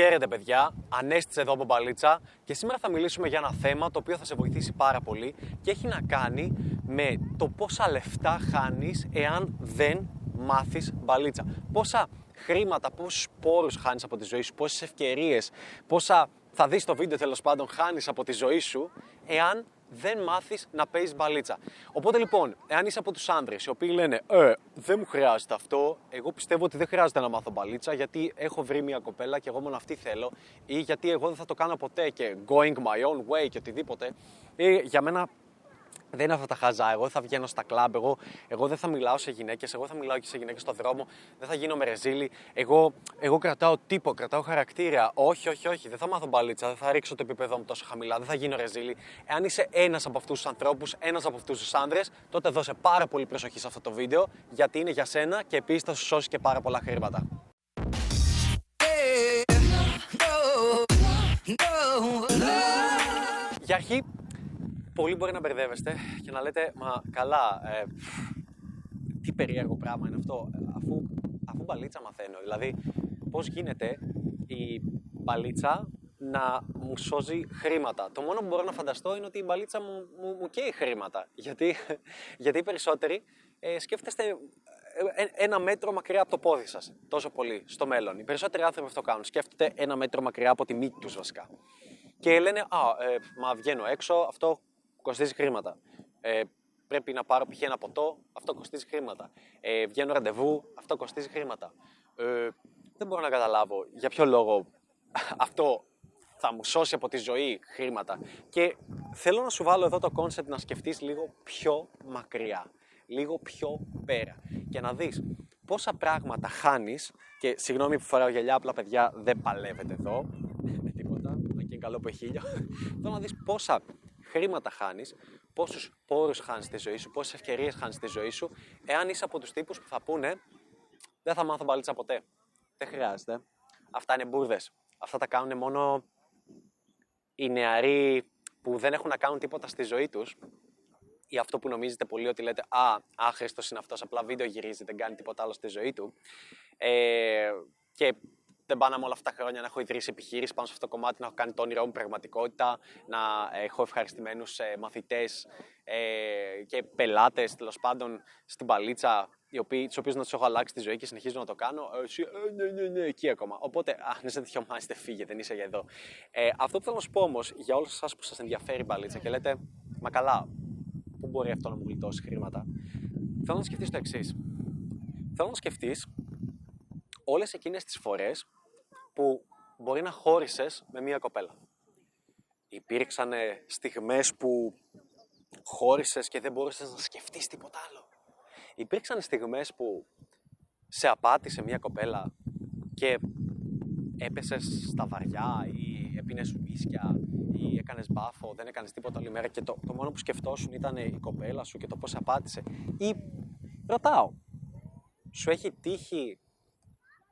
Χαίρετε παιδιά, Ανέστης εδώ από Μπαλίτσα και σήμερα θα μιλήσουμε για ένα θέμα το οποίο θα σε βοηθήσει πάρα πολύ και έχει να κάνει με το πόσα λεφτά χάνεις εάν δεν μάθεις μπαλίτσα. Πόσα χρήματα, πόσους πόρους χάνεις από τη ζωή σου, πόσες ευκαιρίες, πόσα θα δεις το βίντεο τέλος πάντων χάνεις από τη ζωή σου εάν δεν μάθεις να παίζεις μπαλίτσα. Οπότε λοιπόν, εάν είσαι από τους άνδρες οι οποίοι λένε Ε, δεν μου χρειάζεται αυτό, εγώ πιστεύω ότι δεν χρειάζεται να μάθω μπαλίτσα γιατί έχω βρει μια κοπέλα και εγώ μόνο αυτή θέλω, ή γιατί εγώ δεν θα το κάνω ποτέ και going my own way και οτιδήποτε. Ή για μένα δεν είναι αυτά τα χαζά. Εγώ δεν θα βγαίνω στα κλαμπ. Εγώ, εγώ δεν θα μιλάω σε γυναίκε. Εγώ θα μιλάω και σε γυναίκε στον δρόμο. Δεν θα γίνω με ρεζίλι. Εγώ, εγώ κρατάω τύπο, κρατάω χαρακτήρα. Όχι, όχι, όχι. Δεν θα μάθω μπαλίτσα. Δεν θα ρίξω το επίπεδό μου τόσο χαμηλά. Δεν θα γίνω ρεζίλι. Εάν είσαι ένα από αυτού του ανθρώπου, ένα από αυτού του άντρε, τότε δώσε πάρα πολύ προσοχή σε αυτό το βίντεο γιατί είναι για σένα και επίση θα σου σώσει και πάρα πολλά χρήματα. Για αρχή, πολλοί μπορεί να μπερδεύεστε και να λέτε, μα καλά, ε, τι περίεργο πράγμα είναι αυτό, αφού, αφού μπαλίτσα μαθαίνω. Δηλαδή, πώς γίνεται η μπαλίτσα να μου σώζει χρήματα. Το μόνο που μπορώ να φανταστώ είναι ότι η μπαλίτσα μου, μου, μου καίει χρήματα. Γιατί, γιατί οι περισσότεροι ε, σκέφτεστε ε, ένα μέτρο μακριά από το πόδι σας, τόσο πολύ, στο μέλλον. Οι περισσότεροι άνθρωποι αυτό κάνουν. Σκέφτονται ένα μέτρο μακριά από τη μύτη τους βασικά. Και λένε, α, ε, μα βγαίνω έξω, αυτό κοστίζει χρήματα. Ε, πρέπει να πάρω π.χ. ένα ποτό, αυτό κοστίζει χρήματα. Ε, βγαίνω ραντεβού, αυτό κοστίζει χρήματα. Ε, δεν μπορώ να καταλάβω για ποιο λόγο αυτό θα μου σώσει από τη ζωή χρήματα. Και θέλω να σου βάλω εδώ το concept να σκεφτείς λίγο πιο μακριά, λίγο πιο πέρα και να δεις πόσα πράγματα χάνεις και συγγνώμη που φοράω γυαλιά, απλά παιδιά δεν παλεύετε εδώ με τίποτα, και είναι καλό που έχει ήλιο. Θέλω να δεις πόσα χρήματα χάνεις, πόσους πόρους χάνεις στη ζωή σου, πόσες ευκαιρίες χάνεις στη ζωή σου, εάν είσαι από τους τύπους που θα πούνε Δεν θα μάθω μπαλίτσα ποτέ. Δεν χρειάζεται. Αυτά είναι μπουρδες. Αυτά τα κάνουν μόνο οι νεαροί που δεν έχουν να κάνουν τίποτα στη ζωή τους ή αυτό που νομίζετε πολύ ότι λέτε Α, άχρηστος είναι αυτός, απλά βίντεο γυρίζει, δεν κάνει τίποτα άλλο στη ζωή του. Ε, και δεν πάνε όλα αυτά τα χρόνια να έχω ιδρύσει επιχείρηση πάνω σε αυτό το κομμάτι, να έχω κάνει το όνειρό μου πραγματικότητα, να έχω ευχαριστημένους ε, μαθητές ε, και πελάτες τέλος πάντων στην παλίτσα, τους οποίους να τους έχω αλλάξει τη ζωή και συνεχίζω να το κάνω. Ε, εσύ, ε, ναι, ναι, ναι, εκεί ακόμα. Οπότε, αν είσαι τέτοιο μάστε, φύγε, δεν είσαι για εδώ. Ε, αυτό που θέλω να σου πω όμως για όλους εσάς που σας ενδιαφέρει η μπαλίτσα και λέτε, Μα καλά, πού μπορεί αυτό να μου γλιτώσει χρήματα; Θέλω να σκεφτείς το εξής. Θέλω να σκεφτείς όλες εκείνες τις φορές που μπορεί να χώρισες με μία κοπέλα. Υπήρξαν στιγμές που χώρισες και δεν μπορούσες να σκεφτείς τίποτα άλλο. Υπήρξαν στιγμές που σε απάτησε μία κοπέλα και έπεσες στα βαριά ή έπινες ουίσκια ή έκανες μπάφο, δεν έκανες τίποτα όλη μέρα και το, το μόνο που σκεφτόσουν ήταν η κοπέλα σου και το πώς απάτησε. Ή ρωτάω, σου έχει τύχει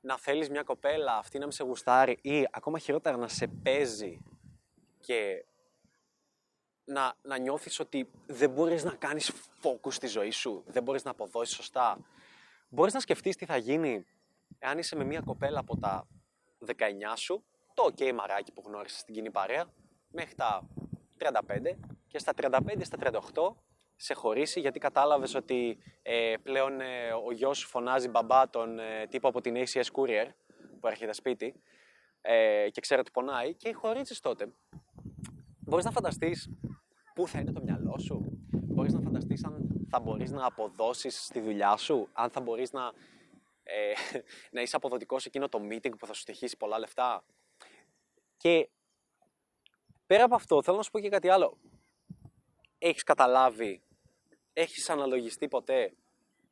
να θέλεις μια κοπέλα, αυτή να μην σε γουστάρει ή ακόμα χειρότερα να σε παίζει και να, να νιώθεις ότι δεν μπορείς να κάνεις focus στη ζωή σου, δεν μπορείς να αποδώσεις σωστά. Μπορείς να σκεφτείς τι θα γίνει εάν είσαι με μια κοπέλα από τα 19 σου, το ok μαράκι που γνώρισες στην κοινή παρέα, μέχρι τα 35 και στα 35 στα 38 σε χωρίσει γιατί κατάλαβες ότι ε, πλέον ε, ο γιος σου φωνάζει μπαμπά τον ε, τύπο από την ACS Courier που έρχεται σπίτι ε, και ξέρει ότι πονάει και χωρίζεις τότε. Μπορείς να φανταστείς πού θα είναι το μυαλό σου; Μπορείς να φανταστείς αν θα μπορείς να αποδώσεις στη δουλειά σου, αν θα μπορείς να, ε, να είσαι αποδοτικός σε εκείνο το meeting που θα σου στοιχήσει πολλά λεφτά; Και πέρα από αυτό θέλω να σου πω και κάτι άλλο. Έχεις καταλάβει Έχεις αναλογιστεί ποτέ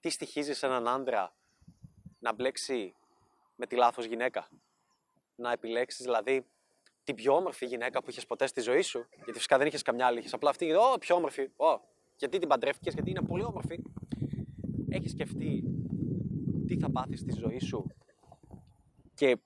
τι στοιχίζει σε έναν άντρα να μπλέξει με τη λάθος γυναίκα; Να επιλέξεις δηλαδή την πιο όμορφη γυναίκα που είχες ποτέ στη ζωή σου; Γιατί φυσικά δεν είχες καμιά άλλη, είχες απλά αυτή, Ω, πιο όμορφη. Ω, γιατί την παντρεύτηκες, γιατί είναι πολύ όμορφη. Έχεις σκεφτεί τι θα πάθεις στη ζωή σου και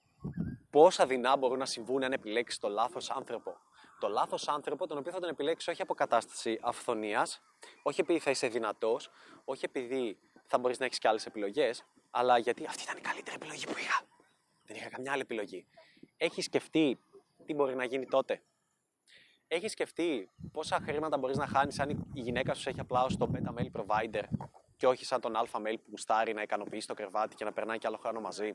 πόσα δεινά μπορούν να συμβούν αν επιλέξεις το λάθος άνθρωπο; Το λάθος άνθρωπο, τον οποίο θα τον επιλέξει όχι από κατάσταση αυθονίας, όχι επειδή θα είσαι δυνατός, όχι επειδή θα μπορείς να έχεις και άλλες επιλογές, αλλά γιατί αυτή ήταν η καλύτερη επιλογή που είχα. Δεν είχα καμιά άλλη επιλογή. Έχεις σκεφτεί τι μπορεί να γίνει τότε; Έχεις σκεφτεί πόσα χρήματα μπορείς να χάνεις αν η γυναίκα σου έχει απλά ως το beta mail provider και όχι σαν τον alpha mail που γουστάρει να ικανοποιήσει το κρεβάτι και να περνάει και άλλο χρόνο μαζί;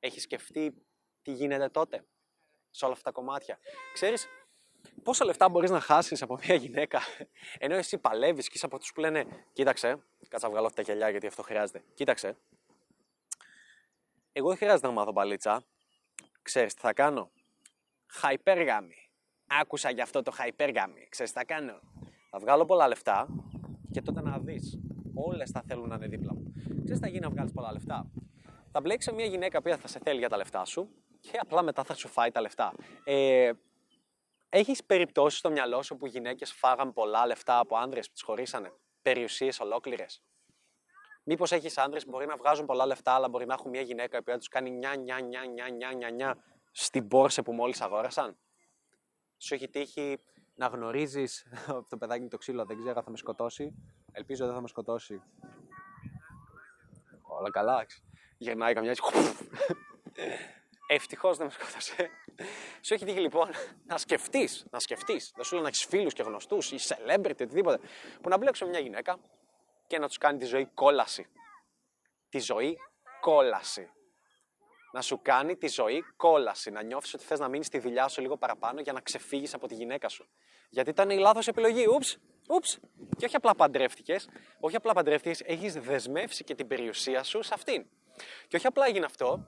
Έχεις σκεφτεί τι γίνεται τότε; Σε όλα αυτά τα κομμάτια. Ξέρεις, πόσα λεφτά μπορείς να χάσεις από μια γυναίκα ενώ εσύ παλεύεις και είσαι από τους που λένε κοίταξε, κάτσα βγάλω αυτά τα γυαλιά γιατί αυτό χρειάζεται. Κοίταξε, εγώ δεν χρειάζεται να μάθω μπαλίτσα. Ξέρεις τι θα κάνω; Χαϊπέργαμι. Άκουσα γι' αυτό το χαϊπέργαμι. Ξέρεις τι θα κάνω; Θα βγάλω πολλά λεφτά και τότε να δεις. Όλες θα θέλουν να είναι δίπλα μου. Ξέρεις τι θα γίνει να βγάλεις πολλά λεφτά; Θα μπλέξει σε μια γυναίκα που θα σε θέλει για τα λεφτά σου και απλά μετά θα σου φάει τα λεφτά. Ε, έχεις περιπτώσεις στο μυαλό σου που γυναίκες φάγαν πολλά λεφτά από άνδρες που τις χωρίσανε; Περιουσίες ολόκληρες; Μήπως έχεις άντρε που μπορεί να βγάζουν πολλά λεφτά, αλλά μπορεί να έχουν μια γυναίκα που τους κάνει νιά, νιά, νιά, νιά, νιά, νιά, νιά στην πόρσε που μόλις αγόρασαν; Σου έχει τύχει να γνωρίζεις το παιδάκι το ξύλο, δεν ξέρω, θα με σκοτώσει. Ελπίζω δεν θα με σκοτώσει. Όλα καλά, γυρνάει καμιά έτσι. Ευτυχώς δεν με σκότωσε. Σου έχει τύχει λοιπόν να σκεφτείς, να σκεφτείς. Δεν σου λέω να έχεις φίλους και γνωστούς ή celebrity, οτιδήποτε, που να μπλέξουν μια γυναίκα και να τους κάνει τη ζωή κόλαση. Τη ζωή κόλαση. Να σου κάνει τη ζωή κόλαση. Να νιώθεις ότι θες να μείνεις στη δουλειά σου λίγο παραπάνω για να ξεφύγεις από τη γυναίκα σου. Γιατί ήταν η λάθος επιλογή. Ούψ, ούψ. Και όχι απλά παντρεύτηκες, όχι απλά παντρεύτηκες, έχεις δεσμεύσει και την περιουσία σου σε αυτήν. Και όχι απλά έγινε αυτό,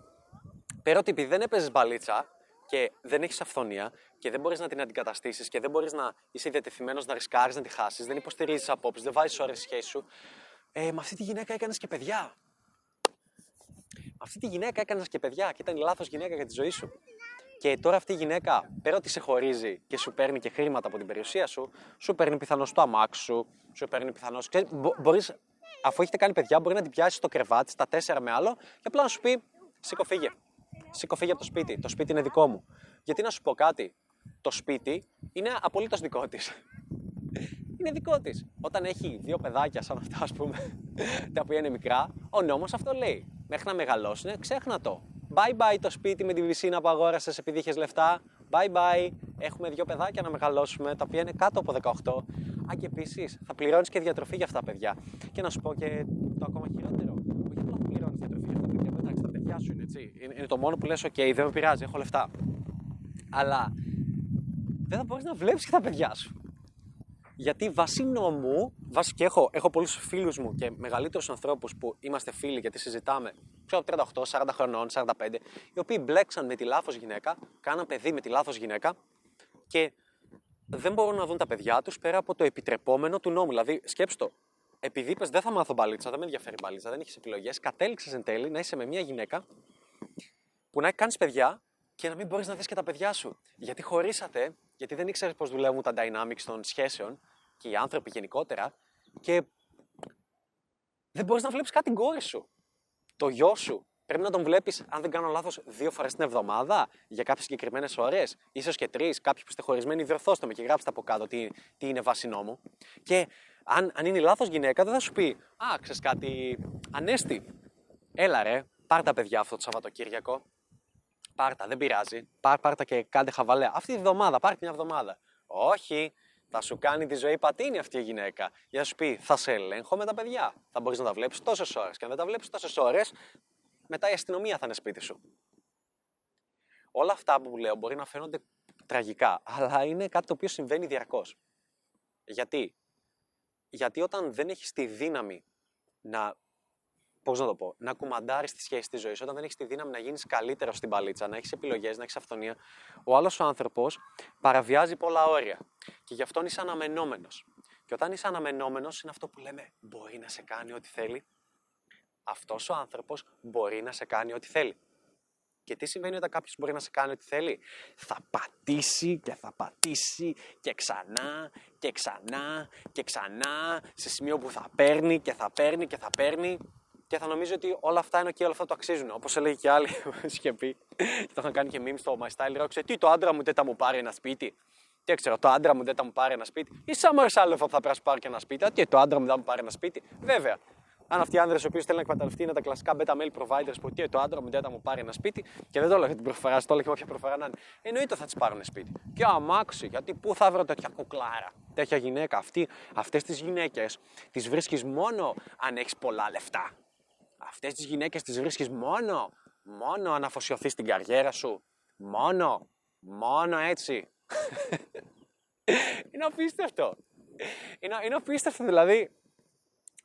πέρα ότι επειδή δεν έπαιζες μπαλίτσα και δεν έχεις αυθονία και δεν μπορείς να την αντικαταστήσεις και δεν μπορείς να είσαι διατεθειμένος να ρισκάρεις να τη χάσεις, δεν υποστηρίζεις απόψεις, δεν βάζεις ώρε σχέση σου. Ε, με αυτή τη γυναίκα έκανες και παιδιά. Με αυτή τη γυναίκα έκανες και παιδιά και ήταν η λάθος γυναίκα για τη ζωή σου. Και τώρα αυτή η γυναίκα, πέρα ότι σε χωρίζει και σου παίρνει και χρήματα από την περιουσία σου, σου παίρνει πιθανώς το αμάξι σου, σου παίρνει πιθανώς. Μπορείς, αφού έχετε κάνει παιδιά, μπορεί να την πιάσει στο κρεβάτι, στα τέσσερα με άλλο, και απλά να σου πει: Σήκω φύγε. Σήκω φύγε από το σπίτι. Το σπίτι είναι δικό μου. Γιατί να σου πω κάτι, το σπίτι είναι απολύτως δικό της. Είναι δικό της. Όταν έχει δύο παιδάκια σαν αυτά, ας πούμε, τα οποία είναι μικρά, ο νόμος αυτό λέει. Μέχρι να μεγαλώσουν, ξέχνα το. Bye bye το σπίτι με τη βυσίνα που αγόρασες επειδή είχες λεφτά. Bye bye. Έχουμε δύο παιδάκια να μεγαλώσουμε, τα οποία είναι κάτω από 18. Α, και επίσης θα πληρώνεις και διατροφή για αυτά τα παιδιά. Και να σου πω και το ακόμα χειρότερο. Όχι απλά θα πληρώνει διατροφή για αυτά τα παιδιά, εντάξει, τα παιδιά σου είναι έτσι. Είναι, το μόνο που λες: OK, δεν με πειράζει, έχω λεφτά. Αλλά δεν θα μπορείς να βλέπεις και τα παιδιά σου. Γιατί βάσει νόμου, βάσει και έχω, έχω πολλούς φίλους μου και μεγαλύτερους ανθρώπους που είμαστε φίλοι γιατί συζητάμε, ξέρω 38, 40 χρονών, 45, οι οποίοι μπλέξαν με τη λάθος γυναίκα, κάναν παιδί με τη λάθος γυναίκα και δεν μπορούν να δουν τα παιδιά τους πέρα από το επιτρεπόμενο του νόμου. Δηλαδή, σκέψτε το, επειδή είπες δεν θα μάθω μπαλίτσα, δεν με ενδιαφέρει μπαλίτσα, δεν έχεις επιλογές, κατέληξες εν τέλει να είσαι με μια γυναίκα που να κάνεις παιδιά και να μην μπορείς να δεις και τα παιδιά σου. Γιατί χωρίσατε, γιατί δεν ήξερες πώς δουλεύουν τα dynamics των σχέσεων και οι άνθρωποι γενικότερα και δεν μπορείς να βλέπεις κάτι την κόρη σου. Το γιο σου. Πρέπει να τον βλέπεις, αν δεν κάνω λάθος, δύο φορές την εβδομάδα για κάποιες συγκεκριμένες ώρες, ίσως και τρεις. Κάποιοι που είστε χωρισμένοι, διορθώστε με και γράψτε από κάτω τι, τι είναι βάση νόμου. Και αν, αν είναι λάθος γυναίκα, δεν θα σου πει Α, ξέρεις κάτι, Ανέστη. Έλα ρε, πάρ τα παιδιά αυτό το Σαββατοκύριακο. Πάρτα, δεν πειράζει. Πάρ, πάρτα και κάντε χαβαλέ. Αυτή τη βδομάδα, πάρτε μια εβδομάδα. Όχι, θα σου κάνει τη ζωή πατίνη αυτή η γυναίκα. Για να σου πει, θα σε ελέγχω με τα παιδιά. Θα μπορείς να τα βλέπεις τόσες ώρες. Και αν δεν τα βλέπεις τόσες ώρες, μετά η αστυνομία θα είναι σπίτι σου. Όλα αυτά που λέω μπορεί να φαίνονται τραγικά, αλλά είναι κάτι το οποίο συμβαίνει διαρκώς. Γιατί; Γιατί όταν δεν έχεις τη δύναμη να πώς να το πω, να κουμαντάρεις τη σχέση της ζωής. Όταν δεν έχεις τη δύναμη να γίνεις καλύτερο στην παλίτσα, να έχεις επιλογές, να έχεις αυθονία, ο άλλος ο άνθρωπος παραβιάζει πολλά όρια. Και γι' αυτό είσαι αναμενόμενος. Και όταν είσαι αναμενόμενος, είναι αυτό που λέμε μπορεί να σε κάνει ό,τι θέλει. Αυτός ο άνθρωπος μπορεί να σε κάνει ό,τι θέλει. Και τι συμβαίνει όταν κάποιος μπορεί να σε κάνει ό,τι θέλει; Θα πατήσει και θα πατήσει και ξανά και ξανά και ξανά σε σημείο που θα παίρνει και θα παίρνει και θα παίρνει και θα νομίζω ότι όλα αυτά είναι και όλα αυτά το αξίζουν. Όπως έλεγε και άλλοι που είχε πει, και το είχαν κάνει και memes στο My Style Rock, τι το άντρα μου δεν θα μου πάρει ένα σπίτι. Τι ξέρω, το άντρα μου δεν θα μου πάρει ένα σπίτι. Ή σαν άλλο θα πρέπει να σου πάρει και ένα σπίτι. Τι το άντρα μου δεν θα μου πάρει ένα σπίτι. Βέβαια, Αν αυτοί οι άνδρες οι οποίοι θέλουν να εκμεταλλευτεί είναι τα κλασικά beta mail providers που και το άντρα μου δεν μου πάρει ένα σπίτι και δεν το έλεγα την προφορά, το έλεγα όποια προφορά να είναι. Εννοείται θα της πάρουν σπίτι. Και αμάξι, γιατί πού θα βρω τέτοια κουκλάρα, τέτοια γυναίκα. Αυτές τις γυναίκες τις βρίσκεις μόνο αν έχεις πολλά λεφτά. Αυτές τις γυναίκες τις βρίσκεις μόνο, μόνο αν αφοσιωθείς στην καριέρα σου. Μόνο, μόνο έτσι. είναι απίστευτο. Είναι, είναι απίστευτο δηλαδή.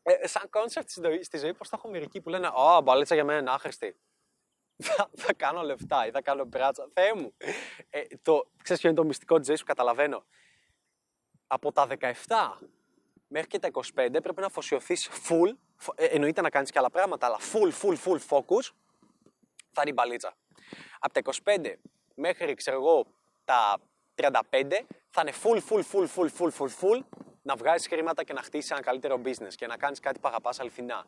Ε, σαν concept στη ζωή, στη ζωή πώς θα έχω μερικοί που λένε «Ω, μπαλίτσα για μένα είναι άχρηστη». Θα, θα κάνω λεφτά ή θα κάνω μπράτσα. Θεέ μου. Ε, το, ξέρεις ποιο είναι το μυστικό της ζωής που καταλαβαίνω; Από τα 17 μέχρι και τα 25 πρέπει να αφοσιωθείς full, ε, εννοείται να κάνεις και άλλα πράγματα, αλλά full, full, full focus, θα είναι η μπαλίτσα. Από τα 25 μέχρι, ξέρω εγώ, τα 35 θα είναι full, full, full, full, full, full, full, να βγάζεις χρήματα και να χτίσεις ένα καλύτερο business και να κάνεις κάτι που αγαπάς αληθινά.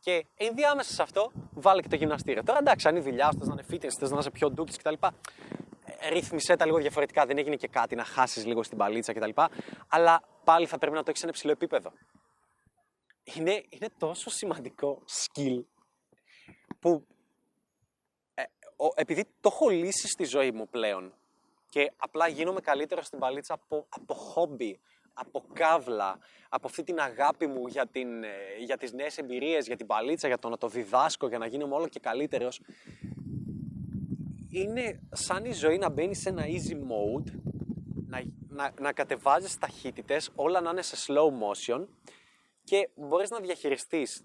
Και ενδιάμεσα σε αυτό, βάλε και το γυμναστήριο. Τώρα εντάξει, αν η δουλειά σου, να είναι fitness, θες να είσαι πιο ντούκι κτλ. Ε, ρύθμισε τα λίγο διαφορετικά. Δεν έγινε και κάτι να χάσεις λίγο στην παλίτσα κτλ. Αλλά πάλι θα πρέπει να το έχεις σε ένα υψηλό επίπεδο. Είναι, είναι τόσο σημαντικό skill που ε, ο, επειδή το έχω λύσει στη ζωή μου πλέον και απλά γίνομαι καλύτερος στην παλίτσα από, από χόμπι, από καύλα, από αυτή την αγάπη μου για, την, ε, για τις νέες εμπειρίες, για την παλίτσα, για το να το διδάσκω, για να γίνομαι όλο και καλύτερος. Είναι σαν η ζωή να μπαίνει σε ένα easy mode, να, να, να κατεβάζεις ταχύτητες, όλα να είναι σε slow motion και μπορείς να διαχειριστείς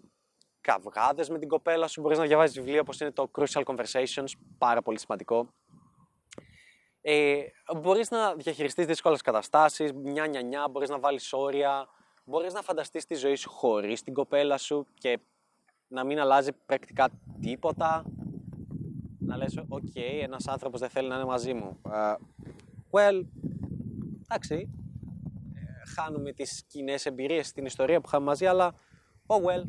καυγάδες με την κοπέλα σου, μπορείς να διαβάζεις βιβλία όπως είναι το Crucial Conversations, πάρα πολύ σημαντικό, ε, Μπορείς να διαχειριστείς δύσκολες καταστάσεις, νια νια νια, μπορείς να βάλεις όρια, μπορείς να φανταστείς τη ζωή σου χωρίς την κοπέλα σου και να μην αλλάζει πρακτικά τίποτα. Να λες, OK, okay, ένας άνθρωπος δεν θέλει να είναι μαζί μου. Uh, well, εντάξει, ε, χάνουμε τις κοινές εμπειρίες στην ιστορία που είχαμε μαζί, αλλά oh well,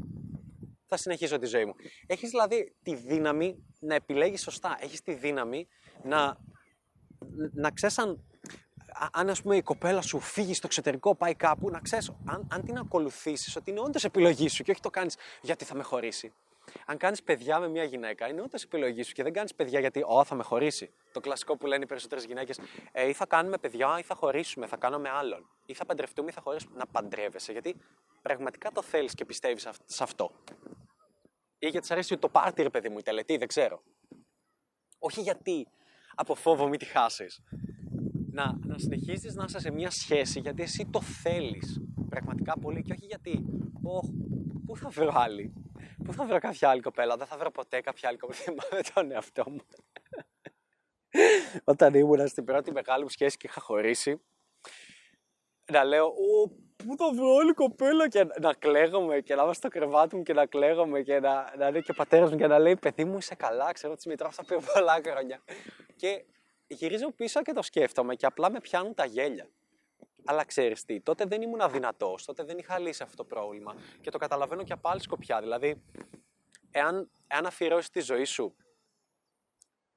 θα συνεχίσω τη ζωή μου. Έχεις δηλαδή τη δύναμη να επιλέγεις σωστά. Έχεις τη δύναμη να να ξέρεις αν, αν ας πούμε η κοπέλα σου φύγει στο εξωτερικό, πάει κάπου, να ξέρεις αν, αν την ακολουθήσεις, ότι είναι όντως επιλογή σου και όχι το κάνεις γιατί θα με χωρίσει. Αν κάνεις παιδιά με μια γυναίκα, είναι όντως επιλογή σου και δεν κάνεις παιδιά γιατί Ω, θα με χωρίσει. Το κλασικό που λένε οι περισσότερες γυναίκες, ε, ή θα κάνουμε παιδιά ή θα χωρίσουμε, θα κάνω με άλλον. Ή θα παντρευτούμε ή θα χωρίσουμε. Να παντρεύεσαι γιατί πραγματικά το θέλεις και πιστεύεις σε αυτό. Ή γιατί σ' αρέσει το πάρτι, ρε παιδί μου, η τελετή, δεν ξέρω. Όχι γιατί από φόβο μην τη χάσεις. Να, να συνεχίζεις να είσαι σε μια σχέση γιατί εσύ το θέλεις πραγματικά πολύ και όχι γιατί oh, πού θα βρω άλλη, πού θα βρω κάποια άλλη κοπέλα, δεν θα βρω ποτέ κάποια άλλη κοπέλα, θυμάμαι τον εαυτό μου. Όταν ήμουν στην πρώτη μεγάλη μου σχέση και είχα χωρίσει, να λέω, Ω, πού θα βρω άλλη κοπέλα και να κλαίγομαι και να είμαι στο κρεβάτι μου και να κλαίγομαι και να, να είναι και ο πατέρας μου και να λέει, παιδί μου είσαι καλά, ξέρω τη μητρά θα πει πολλά χρόνια. Και γυρίζω πίσω και το σκέφτομαι και απλά με πιάνουν τα γέλια. Αλλά ξέρεις τι, τότε δεν ήμουν αδυνατός, τότε δεν είχα λύσει αυτό το πρόβλημα και το καταλαβαίνω και από άλλη σκοπιά. Δηλαδή, εάν, εάν αφιερώσεις τη ζωή σου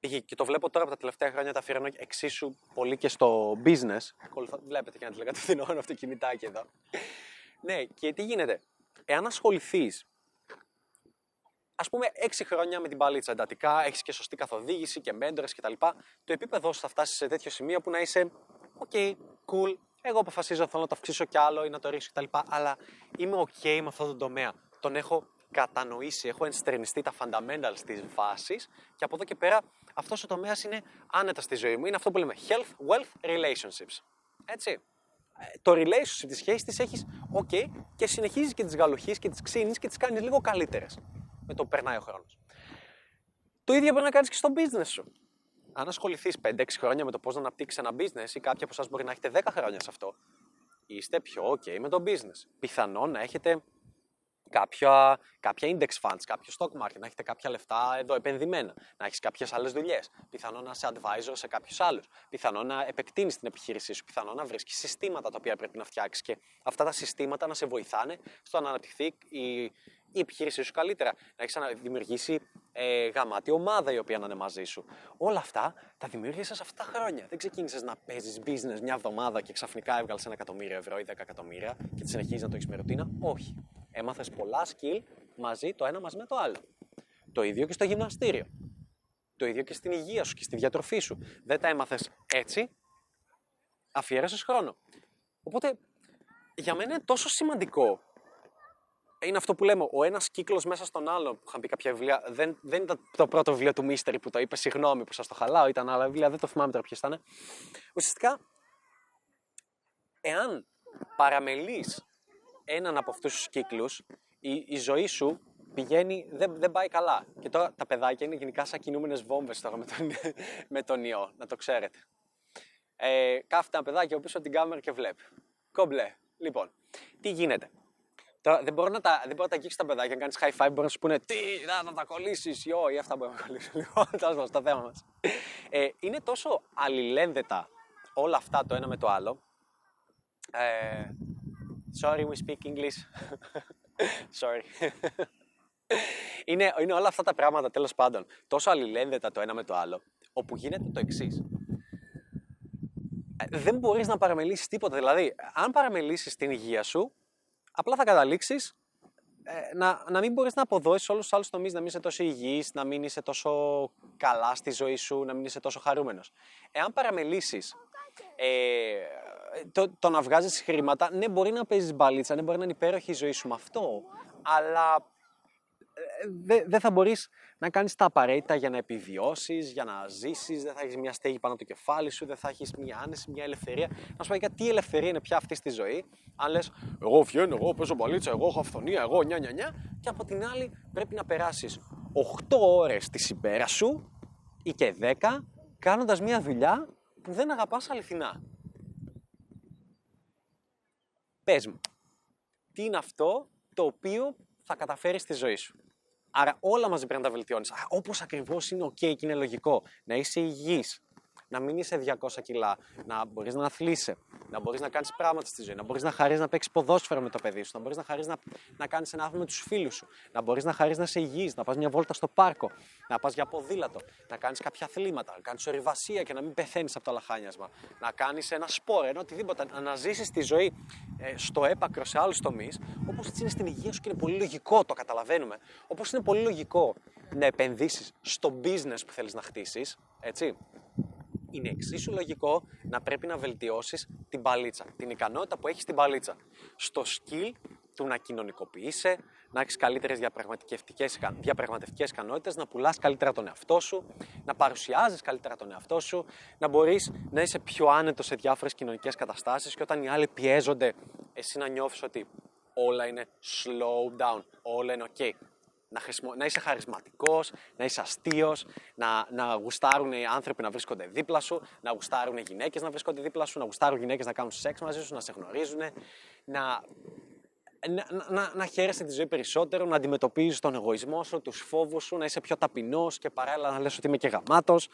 και το βλέπω τώρα από τα τελευταία χρόνια τα αφιερώνω εξίσου πολύ και στο business. Βλέπετε και να τη λέγατε το αυτοκινητάκι εδώ. ναι, και τι γίνεται. Εάν ασχοληθείς, ας πούμε, 6 χρόνια με την παλίτσα εντατικά, έχεις και σωστή καθοδήγηση και μέντορες κτλ. Το επίπεδο σου θα φτάσει σε τέτοιο σημείο που να είσαι, OK, cool, εγώ αποφασίζω θέλω να το αυξήσω κι άλλο ή να το ρίξω κτλ. Αλλά είμαι OK με αυτόν τον τομέα. Τον έχω κατανοήσει, έχω ενστερνιστεί τα fundamentals της βάσης και από εδώ και πέρα αυτός ο τομέας είναι άνετα στη ζωή μου. Είναι αυτό που λέμε health, wealth, relationships. Έτσι. Ε, το relationship της σχέσης της έχεις ok και συνεχίζεις και τις γαλοχείς και τις ξύνεις και τις κάνεις λίγο καλύτερες με το που περνάει ο χρόνος. Το ίδιο μπορεί να κάνεις και στο business σου. Αν ασχοληθείς 5-6 χρόνια με το πώς να αναπτύξεις ένα business ή κάποια από εσάς μπορεί να έχετε 10 χρόνια σε αυτό, είστε πιο OK με το business. Πιθανόν να έχετε κάποια, κάποια index funds, κάποιο stock market, να έχετε κάποια λεφτά εδώ επενδυμένα, να έχεις κάποιες άλλες δουλειές, πιθανό να είσαι advisor σε κάποιους άλλους, πιθανό να επεκτείνεις την επιχείρησή σου, πιθανό να βρίσκεις συστήματα τα οποία πρέπει να φτιάξεις και αυτά τα συστήματα να σε βοηθάνε στο να αναπτυχθεί η, η επιχείρησή σου καλύτερα. Να έχεις δημιουργήσει ε, γαμάτη ομάδα η οποία να είναι μαζί σου. Όλα αυτά τα δημιούργησες αυτά τα χρόνια. Δεν ξεκίνησες να παίζεις business μια εβδομάδα και ξαφνικά έβγαλες ένα εκατομμύριο ευρώ ή δέκα εκατομμύρια και τη συνεχίζεις να το έχεις με ρουτίνα. Όχι έμαθες πολλά skill μαζί το ένα μαζί με το άλλο. Το ίδιο και στο γυμναστήριο. Το ίδιο και στην υγεία σου και στη διατροφή σου. Δεν τα έμαθες έτσι, αφιέρωσες χρόνο. Οπότε για μένα είναι τόσο σημαντικό. Είναι αυτό που λέμε, ο ένας κύκλος μέσα στον άλλο, που είχαν πει κάποια βιβλία. Δεν, δεν ήταν το πρώτο βιβλίο του Μίστερη που το είπε, συγγνώμη που σας το χαλάω, ήταν άλλα βιβλία, δεν το θυμάμαι τώρα ποιες ήταν. Ουσιαστικά, εάν παραμελείς έναν από αυτούς τους κύκλους, η, η ζωή σου πηγαίνει, δεν, δεν πάει καλά. Και τώρα τα παιδάκια είναι γενικά σαν κινούμενες βόμβες τώρα με τον, με τον ιό, να το ξέρετε. Ε, κάθεται ένα παιδάκι πίσω από την κάμερα και βλέπει. Κομπλέ. Λοιπόν, τι γίνεται; Τώρα, δεν μπορώ να τα, δεν μπορώ να τα αγγίξει τα παιδάκια, να κάνεις high five, μπορείς να σου πούνε Τι, να, να τα κολλήσεις, ή ή αυτά μπορεί να κολλήσει. Λοιπόν, τέλος στο θέμα μας. Ε, είναι τόσο αλληλένδετα όλα αυτά το ένα με το άλλο. Ε, sorry, we speak English. sorry. είναι, είναι όλα αυτά τα πράγματα τέλος πάντων τόσο αλληλένδετα το ένα με το άλλο, όπου γίνεται το εξής. Ε, δεν μπορείς να παραμελήσεις τίποτα. Δηλαδή, αν παραμελήσεις την υγεία σου, απλά θα καταλήξεις ε, να, να μην μπορείς να αποδώσεις όλους τους άλλους τομείς, να μην είσαι τόσο υγιής, να μην είσαι τόσο καλά στη ζωή σου, να μην είσαι τόσο χαρούμενος. Εάν παραμελήσεις ε, το, το να βγάζεις χρήματα, ναι μπορεί να παίζεις μπαλίτσα, ναι μπορεί να είναι υπέροχη η ζωή σου με αυτό, αλλά δεν δε θα μπορείς να κάνεις τα απαραίτητα για να επιβιώσεις, για να ζήσεις, δεν θα έχεις μια στέγη πάνω το κεφάλι σου, δεν θα έχεις μια άνεση, μια ελευθερία. Να σου πω τι ελευθερία είναι πια αυτή στη ζωή, αν λες εγώ βγαίνω, εγώ παίζω μπαλίτσα, εγώ έχω αυθονία, εγώ νιά νιά νιά και από την άλλη πρέπει να περάσεις 8 ώρες τη ημέρα σου ή και 10 κάνοντας μια δουλειά που δεν αγαπάς αληθινά. Πες μου, τι είναι αυτό το οποίο θα καταφέρεις στη ζωή σου; Άρα όλα μαζί πρέπει να τα βελτιώνεις. Όπως ακριβώς είναι OK και είναι λογικό. Να είσαι υγιής, να μην είσαι 200 κιλά, να μπορείς να αθλείσαι, να μπορείς να κάνεις πράγματα στη ζωή, να μπορείς να χαρείς να παίξεις ποδόσφαιρο με το παιδί σου, να μπορείς να χαρείς να, να κάνεις ένα άθλημα με τους φίλους σου, να μπορείς να χαρείς να είσαι υγιή, να πας μια βόλτα στο πάρκο, να πας για ποδήλατο, να κάνεις κάποια αθλήματα, να κάνεις ορειβασία και να μην πεθαίνεις από το λαχάνιασμα, να κάνεις ένα σπόρο, ένα οτιδήποτε, να ζήσεις τη ζωή ε, στο έπακρο σε άλλους τομείς, όπως έτσι είναι στην υγεία σου και είναι πολύ λογικό, το καταλαβαίνουμε. Όπως είναι πολύ λογικό να επενδύσεις στο business που θέλεις να χτίσεις, έτσι είναι εξίσου λογικό να πρέπει να βελτιώσεις την παλίτσα, την ικανότητα που έχεις στην παλίτσα. Στο skill του να κοινωνικοποιείσαι, να έχεις καλύτερες διαπραγματευτικές, διαπραγματευτικές ικανότητες, να πουλάς καλύτερα τον εαυτό σου, να παρουσιάζεις καλύτερα τον εαυτό σου, να μπορείς να είσαι πιο άνετος σε διάφορες κοινωνικές καταστάσεις και όταν οι άλλοι πιέζονται, εσύ να νιώθεις ότι όλα είναι slow down, όλα είναι ok να, χρησιμο... να είσαι χαρισματικός, να είσαι αστείος, να, να γουστάρουν οι άνθρωποι να βρίσκονται δίπλα σου, να γουστάρουν οι γυναίκες να βρίσκονται δίπλα σου, να γουστάρουν γυναίκες να κάνουν σεξ μαζί σου, να σε γνωρίζουν, να, να, να, να χαίρεσαι τη ζωή περισσότερο, να αντιμετωπίζεις τον εγωισμό σου, τους φόβους σου, να είσαι πιο ταπεινός και παράλληλα να λες ότι είμαι και γαμάτος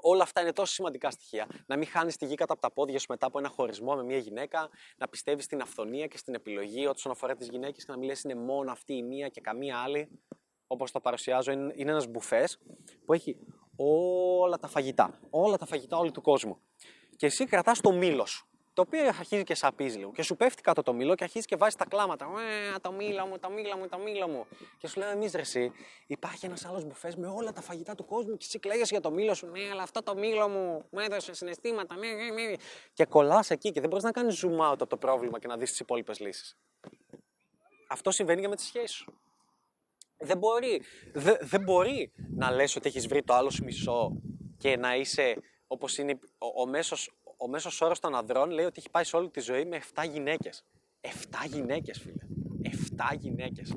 όλα αυτά είναι τόσο σημαντικά στοιχεία. Να μην χάνεις τη γη κατά από τα πόδια σου μετά από ένα χωρισμό με μια γυναίκα, να πιστεύεις στην αυθονία και στην επιλογή όσον αφορά τις γυναίκες και να μην λες είναι μόνο αυτή η μία και καμία άλλη. Όπως το παρουσιάζω, είναι, είναι ένας μπουφές που έχει όλα τα φαγητά. Όλα τα φαγητά όλου του κόσμου. Και εσύ κρατάς το μήλος σου το οποίο αρχίζει και σαπίζει λίγο. Και σου πέφτει κάτω το μήλο και αρχίζει και βάζει τα κλάματα. Ε, το μήλο μου, το μήλο μου, το μήλο μου. Και σου λέω εμείς ρε, εσύ, υπάρχει ένας άλλος μπουφές με όλα τα φαγητά του κόσμου και εσύ κλαίγεσαι για το μήλο σου. Ναι, αλλά αυτό το μήλο μου μου έδωσε συναισθήματα. Ναι, ναι, ναι. Και κολλάς εκεί και δεν μπορείς να κάνεις zoom out από το πρόβλημα και να δεις τις υπόλοιπες λύσεις. Αυτό συμβαίνει και με τις σχέσεις σου. Δεν μπορεί, δε, δεν μπορεί να λες ότι έχεις βρει το άλλο σου μισό και να είσαι όπως είναι ο, ο μέσος ο μέσος όρος των ανδρών λέει ότι έχει πάει σε όλη τη ζωή με 7 γυναίκες. 7 γυναίκες, φίλε. 7 γυναίκες.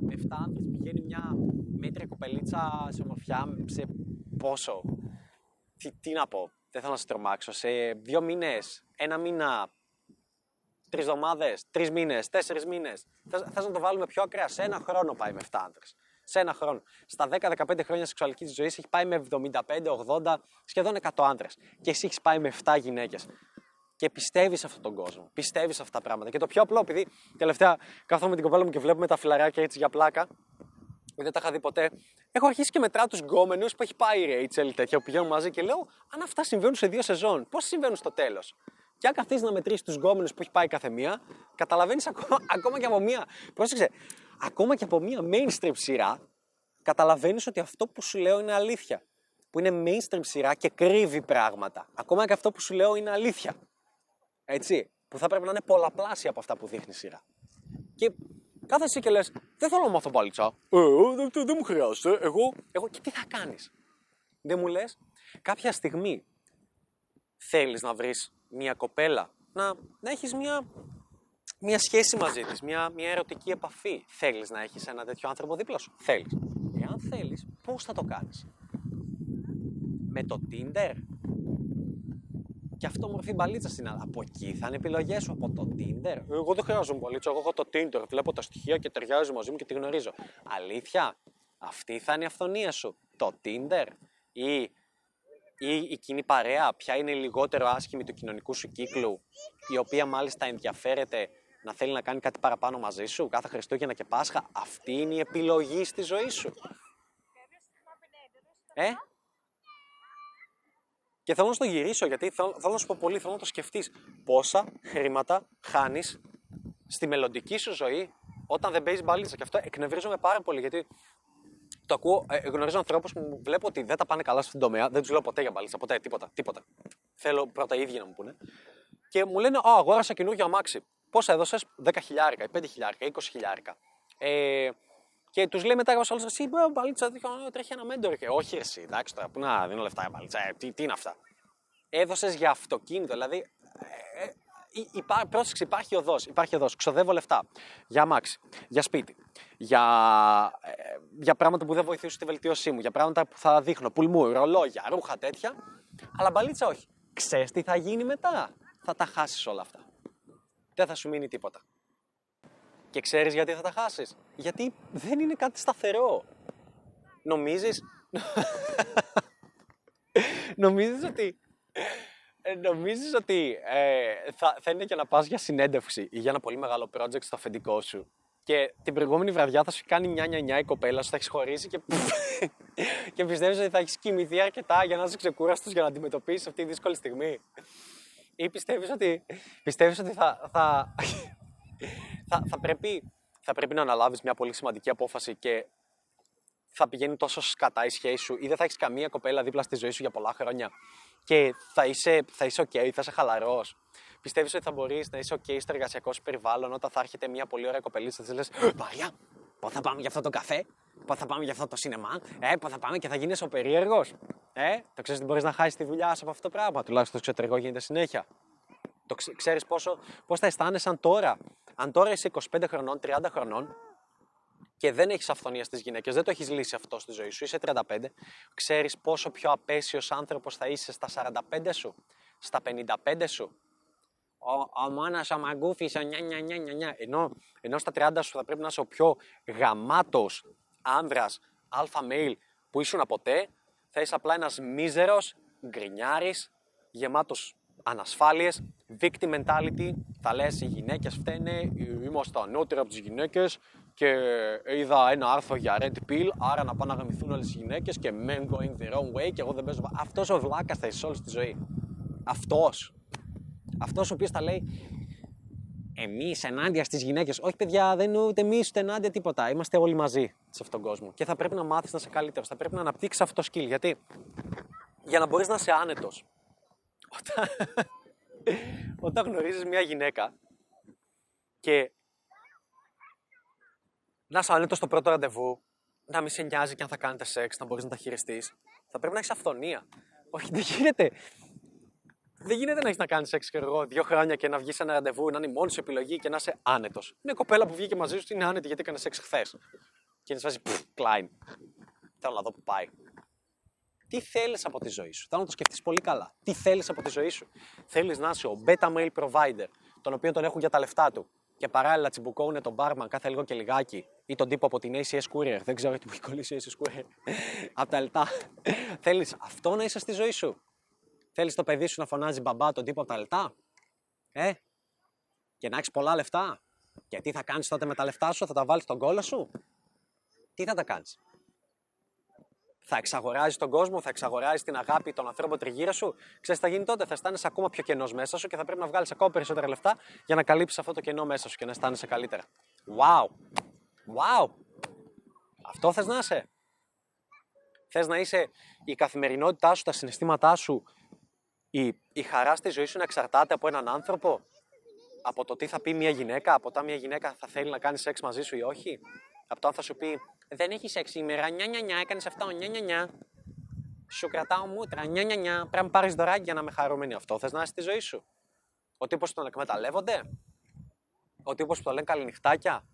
Με 7 άντρε πηγαίνει μια μέτρια κοπελίτσα σε ομορφιά σε πόσο. Τι, τι να πω, δεν θέλω να σε τρομάξω. Σε δύο μήνες, ένα μήνα, τρεις εβδομάδες, τρεις μήνες, τέσσερις μήνες. Θες να το βάλουμε πιο ακραία. Σε ένα χρόνο πάει με 7 άντρε σε ένα χρόνο. Στα 10-15 χρόνια σεξουαλικής ζωής έχει πάει με 75-80, σχεδόν 100 άντρες. Και εσύ έχεις πάει με 7 γυναίκες. Και πιστεύεις σε αυτόν τον κόσμο. Πιστεύεις σε αυτά τα πράγματα. Και το πιο απλό, επειδή τελευταία κάθομαι με την κοπέλα μου και βλέπουμε τα φιλαράκια έτσι για πλάκα, δεν τα είχα δει ποτέ. Έχω αρχίσει και μετρά τους γκόμενους που έχει πάει η Ρέιτσελ τέτοια που πηγαίνουν μαζί και λέω: Αν αυτά συμβαίνουν σε δύο σεζόν, πώς συμβαίνουν στο τέλος; Και αν καθίσεις να μετρήσεις τους γκόμενους που έχει πάει κάθε μία, καταλαβαίνεις ακόμα, ακόμα και από μία. Πρόσεξε, ακόμα και από μία mainstream σειρά, καταλαβαίνεις ότι αυτό που σου λέω είναι αλήθεια. Που είναι mainstream σειρά και κρύβει πράγματα. Ακόμα και αυτό που σου λέω είναι αλήθεια. Έτσι. Που θα πρέπει να είναι πολλαπλάσια από αυτά που δείχνει η σειρά. Και κάθεσαι και λες: Δεν θέλω να μάθω μπαλίτσα. Ε, δεν, δεν μου χρειάζεται. Εγώ, εγώ. Και τι θα κάνεις; Δεν μου λες, κάποια στιγμή θέλεις να βρεις μια κοπέλα, να, να έχεις μια, μια σχέση μαζί της, μια, μια ερωτική επαφή. Θέλεις να έχεις ένα τέτοιο άνθρωπο δίπλα σου; Θέλεις. Εάν θέλεις, πώς θα το κάνεις; Με το Tinder, και αυτό μορφή μπαλίτσα στην Ελλάδα. Από εκεί θα είναι επιλογές σου, από το Tinder; Εγώ δεν χρειάζομαι μπαλίτσα. Εγώ έχω το Tinder. Βλέπω τα στοιχεία και ταιριάζει μαζί μου και τη γνωρίζω. Αλήθεια, αυτή θα είναι η αυθονία σου. Το Tinder; Ή, ή η κοινή παρέα, ποια είναι η λιγότερο άσχημη του κοινωνικού σου κύκλου, η οποία μάλιστα ενδιαφέρεται να θέλει να κάνει κάτι παραπάνω μαζί σου κάθε Χριστούγεννα και Πάσχα. Αυτή είναι η επιλογή στη ζωή σου. Ε, και θέλω να στο γυρίσω γιατί θέλω, θέλω να σου πω πολύ, θέλω να το σκεφτείς. Πόσα χρήματα χάνεις στη μελλοντική σου ζωή όταν δεν παίζεις μπαλίτσα. Και αυτό εκνευρίζομαι πάρα πολύ γιατί το ακούω, ε, γνωρίζω ανθρώπους που βλέπω ότι δεν τα πάνε καλά στην τομέα. Δεν τους λέω ποτέ για μπαλίτσα, ποτέ, τίποτα, τίποτα. Θέλω πρώτα οι ίδιοι να μου πούνε. Και μου λένε, Α, αγόρασα καινούργιο αμάξι. Πόσα έδωσες, 10 χιλιάρικα, 5 χιλιάρικα, 20 χιλιάρικα. Ε, και τους λέει μετά ο άλλο, Εσύ μπορεί μπαλίτσα, τρέχει ένα μέντορ. Και όχι, εσύ, εντάξει τώρα, πού να δίνω λεφτά για μπαλίτσα, ε, τι, τι είναι αυτά. Έδωσες για αυτοκίνητο, δηλαδή. Ε, ε, υπά, πρόσεξε, υπάρχει οδός. Υπάρχει οδός. Ξοδεύω λεφτά. Για αμάξι, για σπίτι, για, ε, για πράγματα που δεν βοηθήσουν στη βελτίωσή μου, για πράγματα που θα δείχνω, πουλμού, ρολόγια, ρούχα τέτοια. Αλλά μπαλίτσα όχι. Ξέρεις τι θα γίνει μετά; Θα τα χάσεις όλα αυτά. Δεν θα σου μείνει τίποτα. Και ξέρεις γιατί θα τα χάσεις; Γιατί δεν είναι κάτι σταθερό. Νομίζεις... νομίζεις ότι... Ε, νομίζεις ότι ε, θα, θα είναι και να πας για συνέντευξη ή για ένα πολύ μεγάλο project στο αφεντικό σου; Και την προηγούμενη βραδιά θα σου κάνει μια νιά η κοπέλα σου, θα έχεις χωρίσει και, και πιστεύεις ότι θα έχεις κοιμηθεί αρκετά για να είσαι ξεκούραστος για να αντιμετωπίσεις αυτή τη δύσκολη στιγμή. Ή πιστεύεις ότι, πιστεύεις ότι θα, θα, θα, θα, πρέπει, θα πρέπει να αναλάβεις μια πολύ σημαντική απόφαση και θα πηγαίνει τόσο σκατά η σχέση σου ή δεν θα έχεις καμία κοπέλα δίπλα στη ζωή σου για πολλά χρόνια και θα είσαι, θα είσαι OK, θα είσαι χαλαρός. Πιστεύεις ότι θα μπορείς να είσαι OK στο εργασιακό σου περιβάλλον όταν θα έρχεται μια πολύ ωραία κοπελίτσα και θα λες: Μαριά, πότε θα πάμε για αυτό το καφέ, πότε θα πάμε για αυτό το σινεμά, ε, πότε θα πάμε και θα γίνεις ο περίεργος. Ε, το ξέρεις ότι μπορείς να χάσεις τη δουλειά σου από αυτό το πράγμα. Τουλάχιστον το εξωτερικό γίνεται συνέχεια. Το ξέρεις πόσο, πώς θα αισθάνεσαι αν τώρα αν τώρα είσαι 25 χρονών, 30 χρονών και δεν έχεις αυθονία στις γυναίκες, δεν το έχεις λύσει αυτό στη ζωή σου, είσαι 35, ξέρεις πόσο πιο απέσιος άνθρωπος θα είσαι στα 45 σου, στα 55 σου. Ο, ο μάνας ο μαγκούφι, ο νιά, νιά, νιά, νιά, νιά. Ενώ, ενώ στα 30 σου θα πρέπει να είσαι ο πιο γαμάτος άνδρας, αλφα male που ήσουν ποτέ, θα είσαι απλά ένας μίζερος, γκρινιάρης, γεμάτος ανασφάλειες, victim mentality, θα λες οι γυναίκες φταίνε, είμαστε ανώτεροι από τις γυναίκες και είδα ένα άρθρο για red pill, άρα να πάνε να γαμηθούν όλες οι γυναίκες και men going the wrong way και εγώ δεν παίζω... Αυτός ο βλάκας θα είσαι όλη τη ζωή. Αυτός. Αυτός ο οποίος θα λέει εμείς ενάντια στις γυναίκες. Όχι, παιδιά, δεν είναι ούτε εμείς ούτε ενάντια τίποτα. Είμαστε όλοι μαζί σε αυτόν τον κόσμο. Και θα πρέπει να μάθεις να είσαι καλύτερος. Θα πρέπει να αναπτύξεις αυτό το skill. Γιατί για να μπορείς να είσαι άνετος, όταν, όταν γνωρίζεις μια γυναίκα και να είσαι άνετος στο πρώτο ραντεβού, να μην σε νοιάζει και αν θα κάνετε σεξ, να μπορείς να τα χειριστείς, θα πρέπει να έχεις αυθονία. Όχι, δεν γίνεται. Δεν γίνεται να έχεις να κάνεις σεξ και εγώ δύο χρόνια και να βγεις ένα ραντεβού, να είναι η μόνη σου επιλογή και να είσαι άνετος. Είναι κοπέλα που βγήκε μαζί σου, είναι άνετη γιατί έκανε σεξ χθες. Και είναι σε φάση, κλάιν. Θέλω να δω που πάει. Τι θέλεις από τη ζωή σου; Θέλω να το σκεφτείς πολύ καλά. Τι θέλεις από τη ζωή σου; Θέλεις να είσαι ο beta mail provider, τον οποίο τον έχουν για τα λεφτά του. Και παράλληλα τσιμπουκώνουν τον barman κάθε λίγο και λιγάκι ή τον τύπο από την ACS Courier. Δεν ξέρω τι μου έχει κολλήσει η ACS Courier. από τα λεφτά. θέλεις αυτό να είσαι στη ζωή σου; Θέλεις το παιδί σου να φωνάζει μπαμπά τον τύπο από τα λεφτά; Ε, και να έχεις πολλά λεφτά; Και τι θα κάνεις τότε με τα λεφτά σου, θα τα βάλεις στον κόλλο σου; Τι θα τα κάνεις; Θα εξαγοράζεις τον κόσμο, θα εξαγοράζεις την αγάπη των ανθρώπων τριγύρω σου; Ξέρεις τι θα γίνει τότε, θα αισθάνεσαι ακόμα πιο κενός μέσα σου και θα πρέπει να βγάλεις ακόμα περισσότερα λεφτά για να καλύψεις αυτό το κενό μέσα σου και να αισθάνεσαι καλύτερα. Wow! Wow! Αυτό θες να είσαι; Θες να είσαι η καθημερινότητά σου, τα συναισθήματά σου, η, η χαρά στη ζωή σου να εξαρτάται από έναν άνθρωπο, από το τι θα πει μια γυναίκα, από το μια γυναίκα θα θέλει να κάνει σεξ μαζί σου ή όχι, από το αν θα σου πει Δεν έχει σεξ σήμερα, νιά νιά νιά, έκανες αυτό, νιά νιά νιά. Σου κρατάω μούτρα, νιά νιά νιά. Πρέπει να πάρεις δωράκι για να είμαι χαρούμενη. Αυτό θες να είσαι στη ζωή σου; Ο τύπος που τον εκμεταλλεύονται, ο τύπος που το λένε καληνυχτάκια,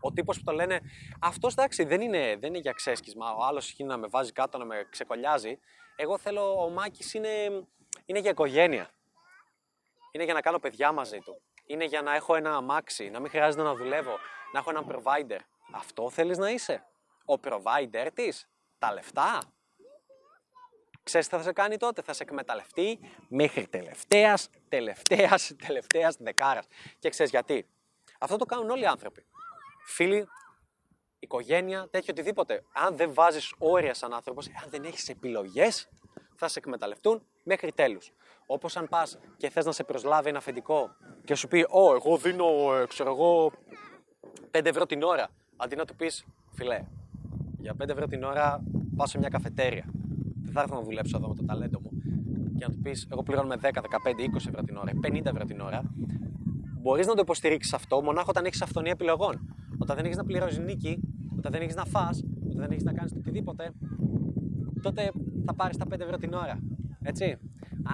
ο τύπος που το λένε Αυτός εντάξει δεν είναι, δεν είναι για ξέσκισμα. Ο άλλος έχει να με βάζει κάτω, να με ξεκολλιάζει. Εγώ θέλω, ο Μάκης είναι, είναι για οικογένεια. Είναι για να κάνω παιδιά μαζί του. Είναι για να έχω ένα αμάξι, να μην χρειάζεται να δουλεύω, να έχω έναν provider. Αυτό θέλεις να είσαι; Ο provider της, τα λεφτά; Ξέρεις τι θα σε κάνει τότε, θα σε εκμεταλλευτεί μέχρι τελευταίας, τελευταίας, τελευταίας δεκάρας. Και ξέρεις γιατί; Αυτό το κάνουν όλοι οι άνθρωποι. Φίλοι, οικογένεια, τέτοιο οτιδήποτε. Αν δεν βάζεις όρια σαν άνθρωπος, αν δεν έχεις επιλογές, θα σε εκμεταλλευτούν μέχρι τέλους. Όπως αν πας και θες να σε προσλάβει ένα αφεντικό και σου πει «Ω, εγώ δίνω, ε, ξέρω εγώ, 5 ευρώ την ώρα». Αντί να του πεις «Φιλέ, για 5 ευρώ την ώρα πάω σε μια καφετέρια. Δεν θα έρθω να δουλέψω εδώ με το ταλέντο μου». Και να του πεις «Εγώ πληρώνω 10, 15, 20 ευρώ την ώρα, 50 ευρώ την ώρα». Μπορείς να το υποστηρίξεις αυτό μονάχα όταν έχεις αυθονία επιλογών. Όταν δεν έχεις να πληρώσεις νίκη, όταν δεν έχεις να φας, όταν δεν έχεις να κάνεις οτιδήποτε, τότε θα πάρεις τα 5 ευρώ την ώρα. Έτσι.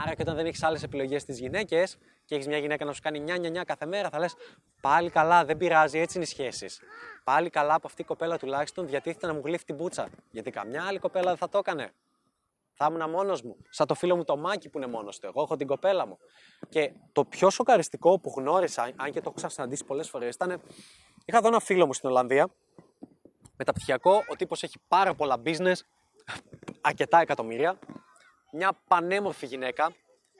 Άρα και όταν δεν έχεις άλλες επιλογές στις γυναίκες και έχεις μια γυναίκα να σου κάνει 9 9 κάθε μέρα, θα λες πάλι καλά, δεν πειράζει, έτσι είναι οι σχέσεις. Πάλι καλά που αυτή η κοπέλα τουλάχιστον διατίθεται να μου γλύφει την πούτσα. Γιατί καμιά άλλη κοπέλα δεν θα το έκανε. Θα ήμουν μόνος μου. Σαν το φίλο μου το Μάκη που είναι μόνος του. Εγώ έχω την κοπέλα μου. Και το πιο σοκαριστικό που γνώρισα, αν και το έχω ξανασυναντήσει πολλές φορές, ήταν. Είχα εδώ ένα φίλο μου στην Ολλανδία, μεταπτυχιακό. Ο τύπος έχει πάρα πολλά business, αρκετά εκατομμύρια. Μια πανέμορφη γυναίκα,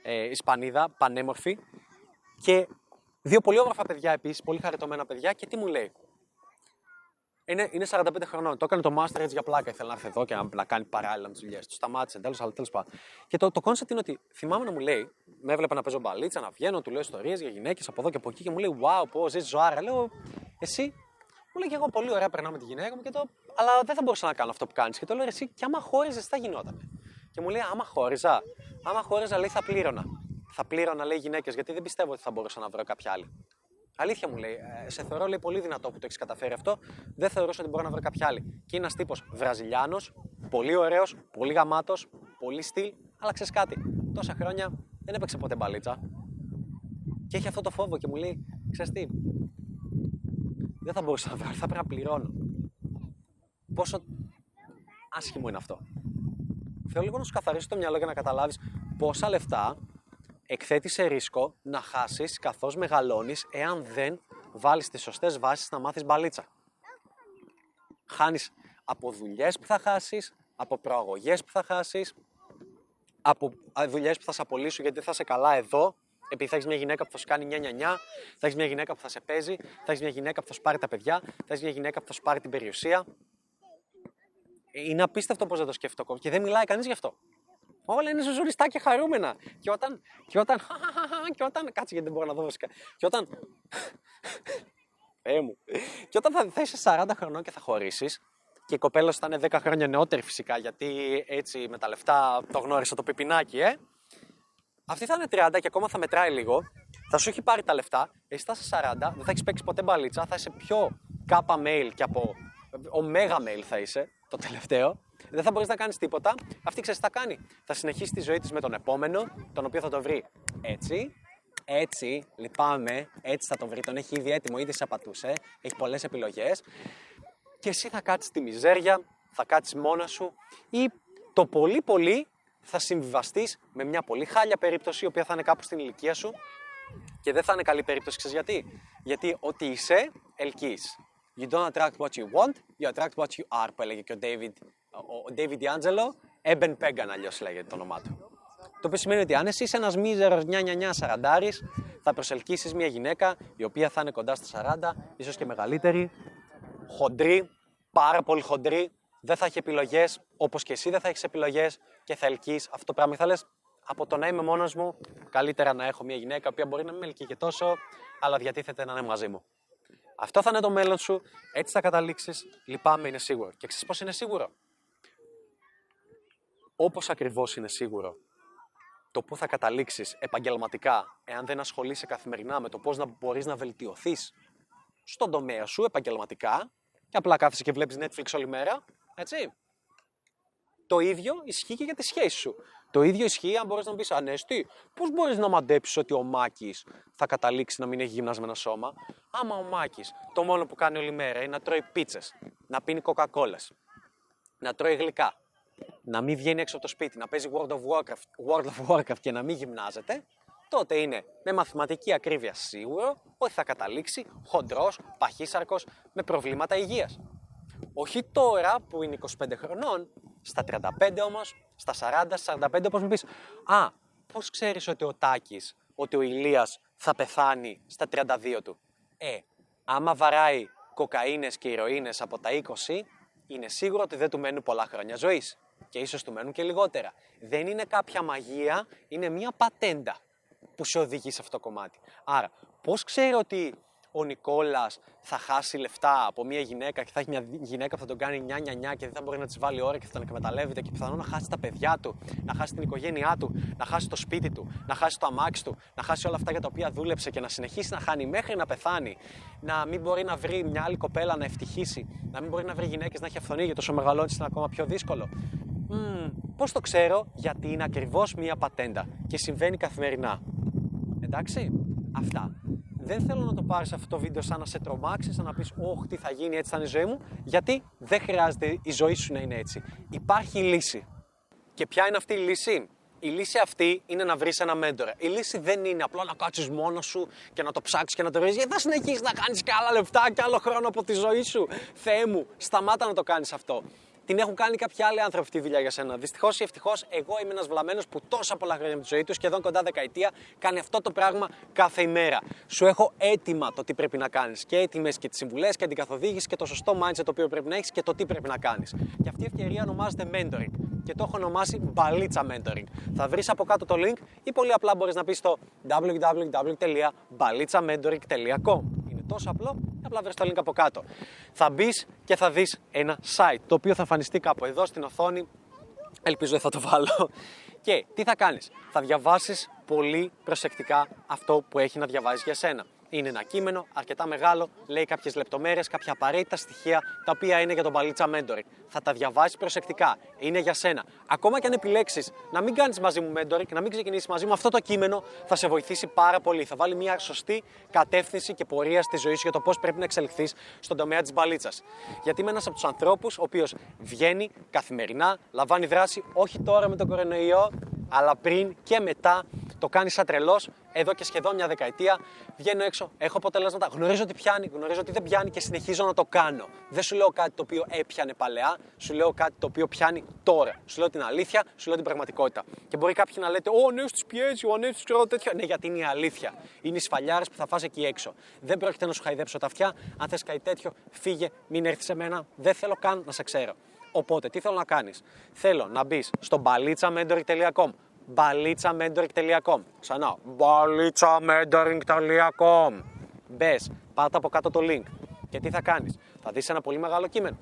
ε, Ισπανίδα, πανέμορφη. Και δύο πολύ όμορφα παιδιά επίσης, πολύ χαριτωμένα παιδιά. Και τι μου λέει. Είναι, είναι 45 χρονών. Το έκανε το Master έτσι για πλάκα. Ήθελε να έρθει εδώ και να, να κάνει παράλληλα με τις δουλειές του. Σταμάτησε τέλος, αλλά τέλος πάντων. Και το, το concept είναι ότι θυμάμαι να μου λέει, με έβλεπε να παίζω μπαλίτσα, να βγαίνω, του λέω ιστορίες για γυναίκες από εδώ και από εκεί και μου λέει, Wow, πώς ζεις ζωάρα. Λέω, Εσύ, μου λέει και εγώ πολύ ωραία περνάω με τη γυναίκα μου και το. Αλλά δεν θα μπορούσα να κάνω αυτό που κάνεις. Και το λέω, Εσύ, και άμα χώριζες, τι θα γινόταν. Και μου λέει, Άμα χώριζα, άμα χώριζα, λέει, θα πλήρωνα. Θα πλήρωνα, λέει, γυναίκες, γιατί δεν πιστεύω ότι θα μπορούσα να βρω κάποια άλλη. Αλήθεια μου λέει, «Ε, σε θεωρώ λέει, πολύ δυνατό που το έχεις καταφέρει αυτό. Δεν θεωρούσα ότι μπορώ να βρω κάποια άλλη. Και είναι ένας τύπος Βραζιλιάνος, πολύ ωραίος, πολύ γαμάτος, πολύ στυλ, αλλά ξέρεις κάτι. Τόσα χρόνια δεν έπαιξε ποτέ μπαλίτσα. Και έχει αυτό το φόβο και μου λέει, ξέρεις τι, δεν θα μπορούσα να βρω, θα πρέπει να πληρώνω. Πόσο άσχημο είναι αυτό. Θέλω λίγο να σου καθαρίσω το μυαλό για να καταλάβεις πόσα λεφτά εκθέτεις σε ρίσκο να χάσεις καθώς μεγαλώνεις εάν δεν βάλεις τις σωστές βάσεις να μάθεις μπαλίτσα. Χάνεις από δουλειές που θα χάσεις, από προαγωγές που θα χάσεις, από δουλειές που θα σε απολύσουν γιατί θα είσαι καλά εδώ, επειδή θα έχεις μια γυναίκα που θα σου κάνει 9-9, θα έχεις μια γυναίκα που θα σε παίζει, θα έχεις μια γυναίκα που θα σου πάρει τα παιδιά, θα έχεις μια γυναίκα που θα σου πάρει την περιουσία. Είναι απίστευτο πώς δεν το σκέφτομαι και δεν μιλάει κανείς γι' αυτό. Όλα είναι ζουζουριστά και χαρούμενα. Και όταν. Και όταν. Και όταν. Κάτσε γιατί δεν μπορώ να δω βασικά. Και όταν. Θεέ μου. Και όταν θα, θα είσαι 40 χρονών και θα χωρίσεις, και η κοπέλα θα είναι 10 χρόνια νεότερη φυσικά, γιατί έτσι με τα λεφτά το γνώρισα το πιπινάκι, ε. Αυτή θα είναι 30 και ακόμα θα μετράει λίγο. Θα σου έχει πάρει τα λεφτά. Εσύ θα είσαι 40, δεν θα έχεις παίξει ποτέ μπαλίτσα. Θα είσαι πιο κάπα mail και από. Ωμέγα mail θα είσαι, το τελευταίο δεν θα μπορείς να κάνεις τίποτα. Αυτή ξέρεις τι θα κάνει. Θα συνεχίσει τη ζωή της με τον επόμενο, τον οποίο θα το βρει έτσι, έτσι, λυπάμαι, έτσι θα το βρει. Τον έχει ήδη έτοιμο, ήδη σε απατούσε, έχει πολλές επιλογές. Και εσύ θα κάτσεις στη μιζέρια, θα κάτσεις μόνα σου ή το πολύ πολύ θα συμβιβαστείς με μια πολύ χάλια περίπτωση, η οποία θα είναι κάπου στην ηλικία σου και δεν θα είναι καλή περίπτωση. Ξέρεις γιατί; Γιατί ό,τι είσαι, ελκύεις. You don't attract what you want, you attract what you are, που έλεγε και ο David ο David D'Angelo, Eben Pagan αλλιώς λέγεται το όνομά του. Το οποίο σημαίνει ότι αν εσύ είσαι ένας μίζερος 9-9-9 σαραντάρης, θα προσελκύσεις μια γυναίκα η οποία θα είναι κοντά στα 40, ίσως και μεγαλύτερη, χοντρή, πάρα πολύ χοντρή, δεν θα έχει επιλογές, όπως και εσύ δεν θα έχεις επιλογές και θα ελκύεις αυτό το πράγμα. Και θα λε, από το να είμαι μόνος μου, καλύτερα να έχω μια γυναίκα που μπορεί να μην με ελκύει και τόσο, αλλά διατίθεται να είναι μαζί μου. Αυτό θα είναι το μέλλον σου, έτσι θα καταλήξεις. Λυπάμαι, είναι σίγουρο. Και ξέρεις πώς είναι σίγουρο; Όπως ακριβώς είναι σίγουρο το πού θα καταλήξεις επαγγελματικά, εάν δεν ασχολείσαι καθημερινά με το πώς να μπορείς να βελτιωθείς στον τομέα σου επαγγελματικά, και απλά κάθεσαι και βλέπεις Netflix όλη μέρα, έτσι. Το ίδιο ισχύει και για τη σχέση σου. Το ίδιο ισχύει αν μπορείς να πει Ανέστη, πώς μπορείς να μαντέψεις ότι ο Μάκης θα καταλήξει να μην έχει γυμνασμένο σώμα; Άμα ο Μάκης το μόνο που κάνει όλη μέρα είναι να τρώει πίτσες, να πίνει κοκακόλες, να τρώει γλυκά, να μην βγαίνει έξω από το σπίτι, να παίζει World of Warcraft, World of Warcraft και να μην γυμνάζεται, τότε είναι με μαθηματική ακρίβεια σίγουρο ότι θα καταλήξει χοντρός, παχύσαρκος, με προβλήματα υγείας. Όχι τώρα που είναι 25 χρονών, στα 35 όμως, στα 40, στα 45 όπως μου πεις «Α, πώς ξέρεις ότι ο Τάκης, ότι ο Ηλίας θα πεθάνει στα 32 του» Ε, άμα βαράει κοκαίνες και ηρωίνες από τα 20, είναι σίγουρο ότι δεν του μένουν πολλά χρόνια ζωής. Και ίσως του μένουν και λιγότερα. Δεν είναι κάποια μαγεία, είναι μια πατέντα που σε οδηγεί σε αυτό το κομμάτι. Άρα, πώς ξέρω ότι ο Νικόλας θα χάσει λεφτά από μια γυναίκα και θα έχει μια γυναίκα που θα τον κάνει νιά νιά νιά και δεν θα μπορεί να της βάλει ώρα και θα τον εκμεταλλεύεται και πιθανόν να χάσει τα παιδιά του, να χάσει την οικογένειά του, να χάσει το σπίτι του, να χάσει το αμάξι του, να χάσει όλα αυτά για τα οποία δούλεψε και να συνεχίσει να χάνει μέχρι να πεθάνει, να μην μπορεί να βρει μια άλλη κοπέλα να ευτυχήσει, να μην μπορεί να βρει γυναίκες να έχει αυθονία γιατί όσο μεγαλώνεις είναι ακόμα πιο δύσκολο. Mm, Πώς το ξέρω, γιατί είναι ακριβώς μια πατέντα και συμβαίνει καθημερινά. Εντάξει, αυτά. Δεν θέλω να το πάρεις αυτό το βίντεο σαν να σε τρομάξει, σαν να πεις: Όχι, τι θα γίνει, έτσι θα είναι η ζωή μου. Γιατί δεν χρειάζεται η ζωή σου να είναι έτσι. Υπάρχει λύση. Και ποια είναι αυτή η λύση, η λύση αυτή είναι να βρεις ένα μέντορα. Η λύση δεν είναι απλά να κάτσεις μόνος σου και να το ψάξεις και να το βρεις. Γιατί θα συνεχίσεις να κάνεις και άλλα λεφτά και άλλο χρόνο από τη ζωή σου. Θεέ μου, σταμάτα να το κάνεις αυτό την έχουν κάνει κάποιοι άλλοι άνθρωποι αυτή τη δουλειά για σένα. Δυστυχώς ή ευτυχώς, εγώ είμαι ένας βλαμμένος που τόσα πολλά χρόνια με τη ζωή του, σχεδόν κοντά δεκαετία, κάνει αυτό το πράγμα κάθε ημέρα. Σου έχω έτοιμα το τι πρέπει να κάνεις. Και έτοιμες και τις συμβουλές και την καθοδήγηση και το σωστό mindset το οποίο πρέπει να έχεις και το τι πρέπει να κάνεις. Και αυτή η ευκαιρία ονομάζεται mentoring. Και το έχω ονομάσει μπαλίτσα mentoring. Θα βρεις από κάτω το link ή πολύ απλά μπορείς να πεις στο www.balitzamentoring.com τόσο απλό, απλά βρες το link από κάτω. Θα μπεις και θα δεις ένα site, το οποίο θα εμφανιστεί κάπου εδώ στην οθόνη, ελπίζω δεν θα το βάλω. Και τι θα κάνεις, θα διαβάσεις πολύ προσεκτικά αυτό που έχει να διαβάζει για σένα. Είναι ένα κείμενο αρκετά μεγάλο, λέει κάποιες λεπτομέρειες, κάποια απαραίτητα στοιχεία τα οποία είναι για τον παλίτσα mentoring. Θα τα διαβάσεις προσεκτικά. Είναι για σένα. Ακόμα και αν επιλέξεις να μην κάνεις μαζί μου mentoring και να μην ξεκινήσεις μαζί μου, αυτό το κείμενο θα σε βοηθήσει πάρα πολύ. Θα βάλει μια σωστή κατεύθυνση και πορεία στη ζωή σου για το πώς πρέπει να εξελιχθείς στον τομέα της μπαλίτσας. Γιατί είμαι ένας από τους ανθρώπους ο οποίος βγαίνει καθημερινά, λαμβάνει δράση όχι τώρα με τον κορονοϊό, αλλά πριν και μετά το κάνεις σαν τρελός εδώ και σχεδόν μια δεκαετία. Βγαίνω έξω, έχω αποτελέσματα, γνωρίζω τι πιάνει, γνωρίζω τι δεν πιάνει και συνεχίζω να το κάνω. Δεν σου λέω κάτι το οποίο έπιανε παλαιά, σου λέω κάτι το οποίο πιάνει τώρα. Σου λέω την αλήθεια, σου λέω την πραγματικότητα. Και μπορεί κάποιοι να λέτε, Ω, ναι, του πιέζει, ο ναι, του ξέρω τέτοιο. Ναι, γιατί είναι η αλήθεια. Είναι οι σφαλιάρες που θα φας εκεί έξω. Δεν πρόκειται να σου χαϊδέψω τα αυτιά. Αν θες κάτι τέτοιο, φύγε, μην έρθεις σε μένα. Δεν θέλω καν να σε ξέρω. Οπότε, τι θέλω να κάνεις; Θέλω να μπεις στο balitza.mentoring.com balitza.mentoring.com Ξανά, balitza.mentoring.com Μπες, πάτα από κάτω το link. Και τι θα κάνεις, θα δεις ένα πολύ μεγάλο κείμενο.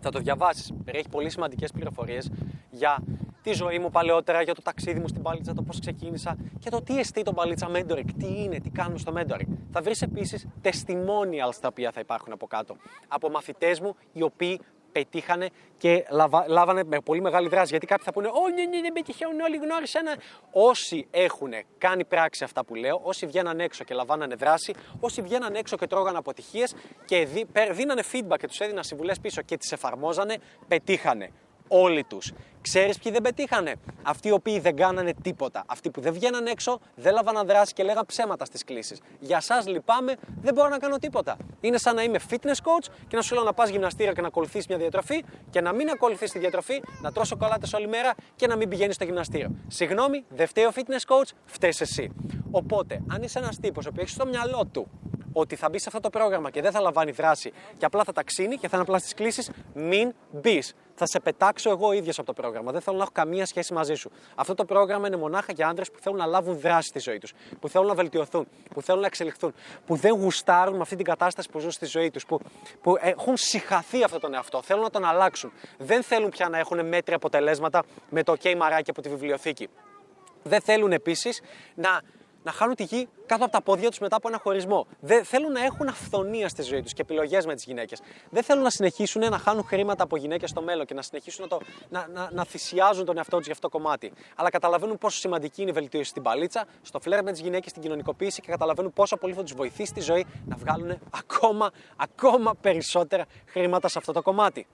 Θα το διαβάσεις. Περιέχει πολύ σημαντικές πληροφορίες για τη ζωή μου παλαιότερα, για το ταξίδι μου στην παλίτσα, το πώς ξεκίνησα και το τι εστί το παλίτσα mentoring, τι είναι, τι κάνουμε στο mentoring. Θα βρεις επίσης testimonials τα οποία θα υπάρχουν από κάτω. Από μαθητές μου οι οποίοι πετύχανε και λαβα, λάβανε με πολύ μεγάλη δράση. Γιατί κάποιοι θα πούνε: Ω, ναι, ναι, δεν πετυχαίνουν, όλοι γνώρισαν. Όσοι έχουν κάνει πράξη αυτά που λέω, όσοι βγαίναν έξω και λαμβάνανε δράση, όσοι βγαίναν έξω και τρώγανε αποτυχίες και δίνανε feedback και τους έδιναν συμβουλές πίσω και τις εφαρμόζανε, πετύχανε όλοι τους. Ξέρεις ποιοι δεν πετύχανε; Αυτοί οι οποίοι δεν κάνανε τίποτα. Αυτοί που δεν βγαίναν έξω, δεν λάβαναν δράση και λέγαν ψέματα στις κλήσεις. Για εσά λυπάμαι, δεν μπορώ να κάνω τίποτα. Είναι σαν να είμαι fitness coach και να σου λέω να πας γυμναστήριο και να ακολουθείς μια διατροφή και να μην ακολουθείς τη διατροφή, να τρώσω κολλάτε όλη μέρα και να μην πηγαίνεις στο γυμναστήριο. Συγγνώμη, δεν φταίει ο fitness coach, φταίεις εσύ. Οπότε, αν είσαι ένας τύπος που έχεις στο μυαλό του ότι θα μπεις σε αυτό το πρόγραμμα και δεν θα λαμβάνει δράση και απλά θα ταξίνει και θα είναι απλά στι κλήσεις, μην μπεις. Θα σε πετάξω εγώ ίδιος από το πρόγραμμα. Δεν θέλω να έχω καμία σχέση μαζί σου. Αυτό το πρόγραμμα είναι μονάχα για άντρες που θέλουν να λάβουν δράση στη ζωή τους, που θέλουν να βελτιωθούν, που θέλουν να εξελιχθούν, που δεν γουστάρουν με αυτή την κατάσταση που ζουν στη ζωή τους, που, που έχουν συχαθεί αυτόν τον εαυτό, θέλουν να τον αλλάξουν. Δεν θέλουν πια να έχουν μέτρια αποτελέσματα με το OK μαράκι από τη βιβλιοθήκη. Δεν θέλουν επίσης να να χάνουν τη γη κάτω από τα πόδια τους μετά από ένα χωρισμό. Δεν θέλουν να έχουν αυθονία στη ζωή τους και επιλογές με τις γυναίκες. Δεν θέλουν να συνεχίσουν να χάνουν χρήματα από γυναίκες στο μέλλον και να συνεχίσουν να, το, να, να, να θυσιάζουν τον εαυτό τους για αυτό το κομμάτι. Αλλά καταλαβαίνουν πόσο σημαντική είναι η βελτίωση στην παλίτσα, στο φλερ με τις γυναίκες, στην κοινωνικοποίηση και καταλαβαίνουν πόσο πολύ θα τους βοηθήσει στη ζωή να βγάλουν ακόμα, ακόμα περισσότερα χρήματα σε αυτό το κομμάτι.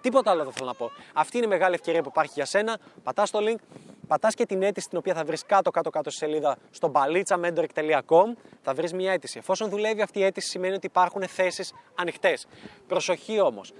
Τίποτα άλλο δεν θέλω να πω. Αυτή είναι η μεγάλη ευκαιρία που υπάρχει για σένα. Πατάς το link, πατάς και την αίτηση την οποία θα βρεις κάτω-κάτω-κάτω στη σελίδα στο balitsamendoric.com. Θα βρεις μια αίτηση. Εφόσον δουλεύει αυτή η αίτηση, σημαίνει ότι υπάρχουν θέσεις ανοιχτές. Προσοχή όμως.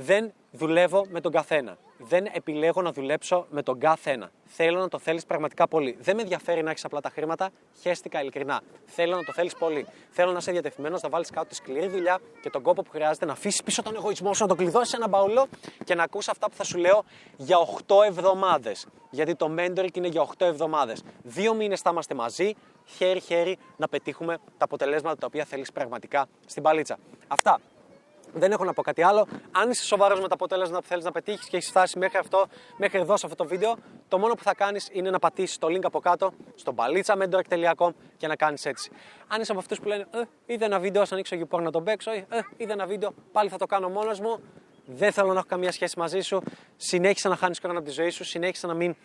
Δεν δουλεύω με τον καθένα. Δεν επιλέγω να δουλέψω με τον καθένα. Θέλω να το θέλεις πραγματικά πολύ. Δεν με ενδιαφέρει να έχεις απλά τα χρήματα. Χαίστηκα ειλικρινά. Θέλω να το θέλεις πολύ. Θέλω να είσαι διατεθειμένος να βάλεις κάτω τη σκληρή δουλειά και τον κόπο που χρειάζεται να αφήσεις πίσω τον εγωισμό σου, να το κλειδώσεις ένα μπαουλό και να ακούσει αυτά που θα σου λέω για 8 εβδομάδες. Γιατί το mentoring είναι για 8 εβδομάδες. Δύο μήνες θα είμαστε μαζί, χέρι-χέρι, να πετύχουμε τα αποτελέσματα τα οποία θέλεις πραγματικά στην παλίτσα. Αυτά. Δεν έχω να πω κάτι άλλο. Αν είσαι σοβαρός με τα αποτέλεσμα που θέλεις να πετύχεις και έχεις φτάσει μέχρι, αυτό, μέχρι εδώ σε αυτό το βίντεο, το μόνο που θα κάνεις είναι να πατήσεις το link από κάτω στο balitsamendorek.com και να κάνεις έτσι. Αν είσαι από αυτούς που λένε ε, είδα ένα βίντεο, σαν ανοίξω YouPorn να τον παίξω, ε, είδα ένα βίντεο, πάλι θα το κάνω μόνος μου. Δεν θέλω να έχω καμία σχέση μαζί σου. Συνέχισε να χάνεις χρόνο από τη ζωή σου, συνέχισε να μην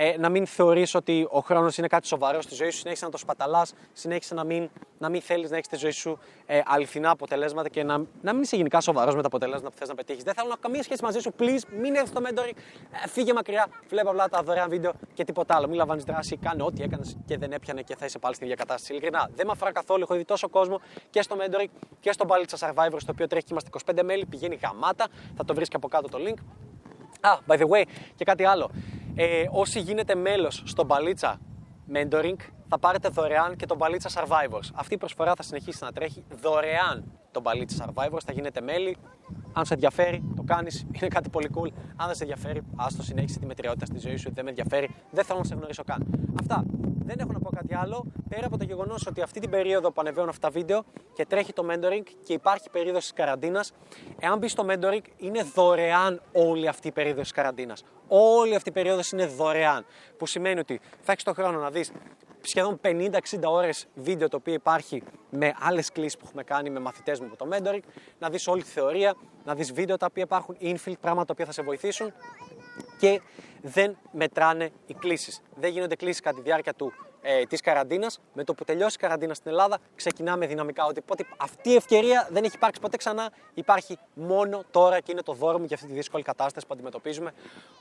ε, να μην θεωρείς ότι ο χρόνος είναι κάτι σοβαρό στη ζωή σου, συνέχισε να το σπαταλάς, συνέχισε να μην, να μην θέλεις να έχεις τη ζωή σου ε, αληθινά αποτελέσματα και να, να μην είσαι γενικά σοβαρός με τα αποτελέσματα που θες να πετύχεις. Δεν θέλω να έχω καμία σχέση μαζί σου, please, μην έρθεις στο mentoring, ε, φύγε μακριά, βλέπω απλά τα δωρεάν βίντεο και τίποτα άλλο. Μην λαμβάνεις δράση, κάνε ό,τι έκανες και δεν έπιανε και θα είσαι πάλι στην ίδια κατάσταση. Ειλικρινά, δεν με αφορά καθόλου. Έχω δει τόσο κόσμο και στο mentoring και στο Balitza Survivor, στο οποίο τρέχει και είμαστε 25 μέλη, πηγαίνει γαμάτα, θα το βρεις και από κάτω το link. Α, by the way, και κάτι άλλο. Ε, όσοι γίνετε μέλος στο Μπαλίτσα Mentoring, θα πάρετε δωρεάν και τον Μπαλίτσα Survivors. Αυτή η προσφορά θα συνεχίσει να τρέχει δωρεάν τον Μπαλίτσα Survivors. Θα γίνετε μέλη. Αν σε ενδιαφέρει, το κάνεις. Είναι κάτι πολύ cool. Αν δεν σε ενδιαφέρει, άστο συνέχισε τη μετριότητα στη ζωή σου. Δεν με ενδιαφέρει. Δεν θέλω να σε γνωρίσω καν. Αυτά. Δεν έχω να πω κάτι άλλο. Πέρα από το γεγονός ότι αυτή την περίοδο που ανεβαίνουν αυτά τα βίντεο και τρέχει το mentoring και υπάρχει περίοδος της καραντίνας, εάν μπεις στο mentoring, είναι δωρεάν όλη αυτή η περίοδος της καραντίνας. Όλη αυτή η περίοδος είναι δωρεάν. Που σημαίνει ότι θα έχεις το χρόνο να δεις σχεδόν 50-60 ώρες βίντεο το οποίο υπάρχει με άλλες κλήσεις που έχουμε κάνει με μαθητές μου από το mentoring, να δεις όλη τη θεωρία, να δεις βίντεο τα οποία υπάρχουν, infield, πράγματα τα οποία θα σε βοηθήσουν και δεν μετράνε οι κλήσεις. Δεν γίνονται κλήσεις κατά τη διάρκεια του ε, της καραντίνας. Με το που τελειώσει η καραντίνα στην Ελλάδα, ξεκινάμε δυναμικά. Ότι αυτή η ευκαιρία δεν έχει υπάρξει ποτέ ξανά. Υπάρχει μόνο τώρα και είναι το δώρο μου για αυτή τη δύσκολη κατάσταση που αντιμετωπίζουμε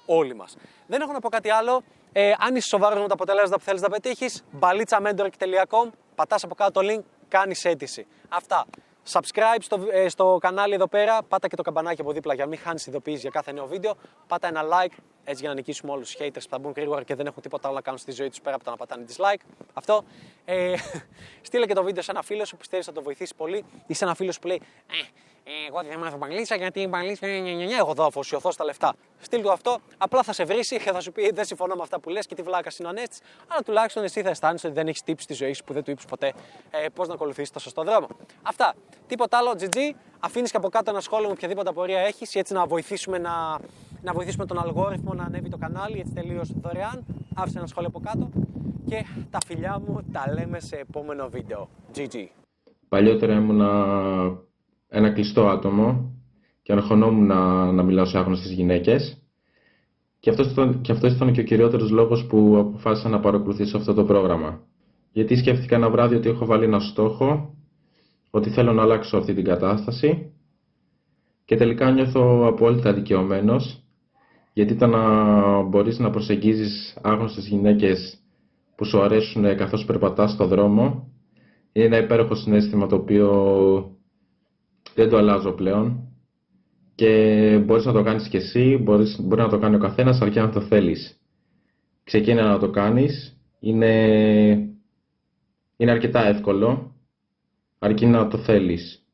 όλοι μας. Δεν έχω να πω κάτι άλλο. Ε, αν είσαι σοβαρός με τα αποτελέσματα που θέλεις να πετύχεις, balitsamendorek.com, πατάς από κάτω το link, κάνεις αίτηση. Αυτά. Subscribe στο, ε, στο κανάλι εδώ πέρα, πάτα και το καμπανάκι από δίπλα για να μην χάνεις ειδοποιήσει για κάθε νέο βίντεο. Πάτα ένα like, έτσι για να νικήσουμε όλους τους haters που θα μπουν γρήγορα και δεν έχουν τίποτα άλλο να κάνουν στη ζωή τους πέρα από το να πατάνε dislike. Αυτό. Ε, στείλε και το βίντεο σε ένα φίλο σου που πιστεύεις θα το βοηθήσει πολύ ή σε ένα φίλο που λέει ε, εγώ δεν μάθω μπαγλίτσα γιατί η μπαγλίτσα είναι εγώ εδώ αφοσιωθώ στα λεφτά. Στείλ του αυτό, απλά θα σε βρει και θα σου πει δεν συμφωνώ με αυτά που λες και τι βλάκα είναι ο Ανέστης, αλλά τουλάχιστον εσύ θα αισθάνεσαι ότι δεν έχεις τύψει στη ζωή σου που δεν του είπες ποτέ ε, πώς να ακολουθήσεις το σωστό δρόμο. Αυτά. Τίποτα άλλο, GG. Αφήνεις και από κάτω ένα σχόλιο με οποιαδήποτε απορία έχεις, έτσι να βοηθήσουμε, να, να βοηθήσουμε τον αλγόριθμο να ανέβει το κανάλι, έτσι τελείως δωρεάν. Άφησε ένα σχόλιο από κάτω και τα φιλιά μου τα λέμε σε επόμενο βίντεο. GG. Παλιότερα ήμουν ένα κλειστό άτομο και αναχωνόμουν να, να μιλάω σε άγνωστες γυναίκες. Και αυτός ήταν, και αυτός ήταν και ο κυριότερος λόγος που αποφάσισα να παρακολουθήσω αυτό το πρόγραμμα. Γιατί σκέφτηκα ένα βράδυ ότι έχω βάλει ένα στόχο, ότι θέλω να αλλάξω αυτή την κατάσταση και τελικά νιώθω απόλυτα δικαιωμένος, γιατί το να μπορείς να προσεγγίζεις άγνωστες γυναίκες που σου αρέσουν καθώς περπατάς στο δρόμο είναι ένα υπέροχο συνέστημα το οποίο δεν το αλλάζω πλέον και μπορείς να το κάνεις και εσύ, μπορείς, μπορεί να το κάνει ο καθένας αρκεί να το θέλεις. Ξεκίνα να το κάνεις, είναι, είναι αρκετά εύκολο αρκεί να το θέλεις.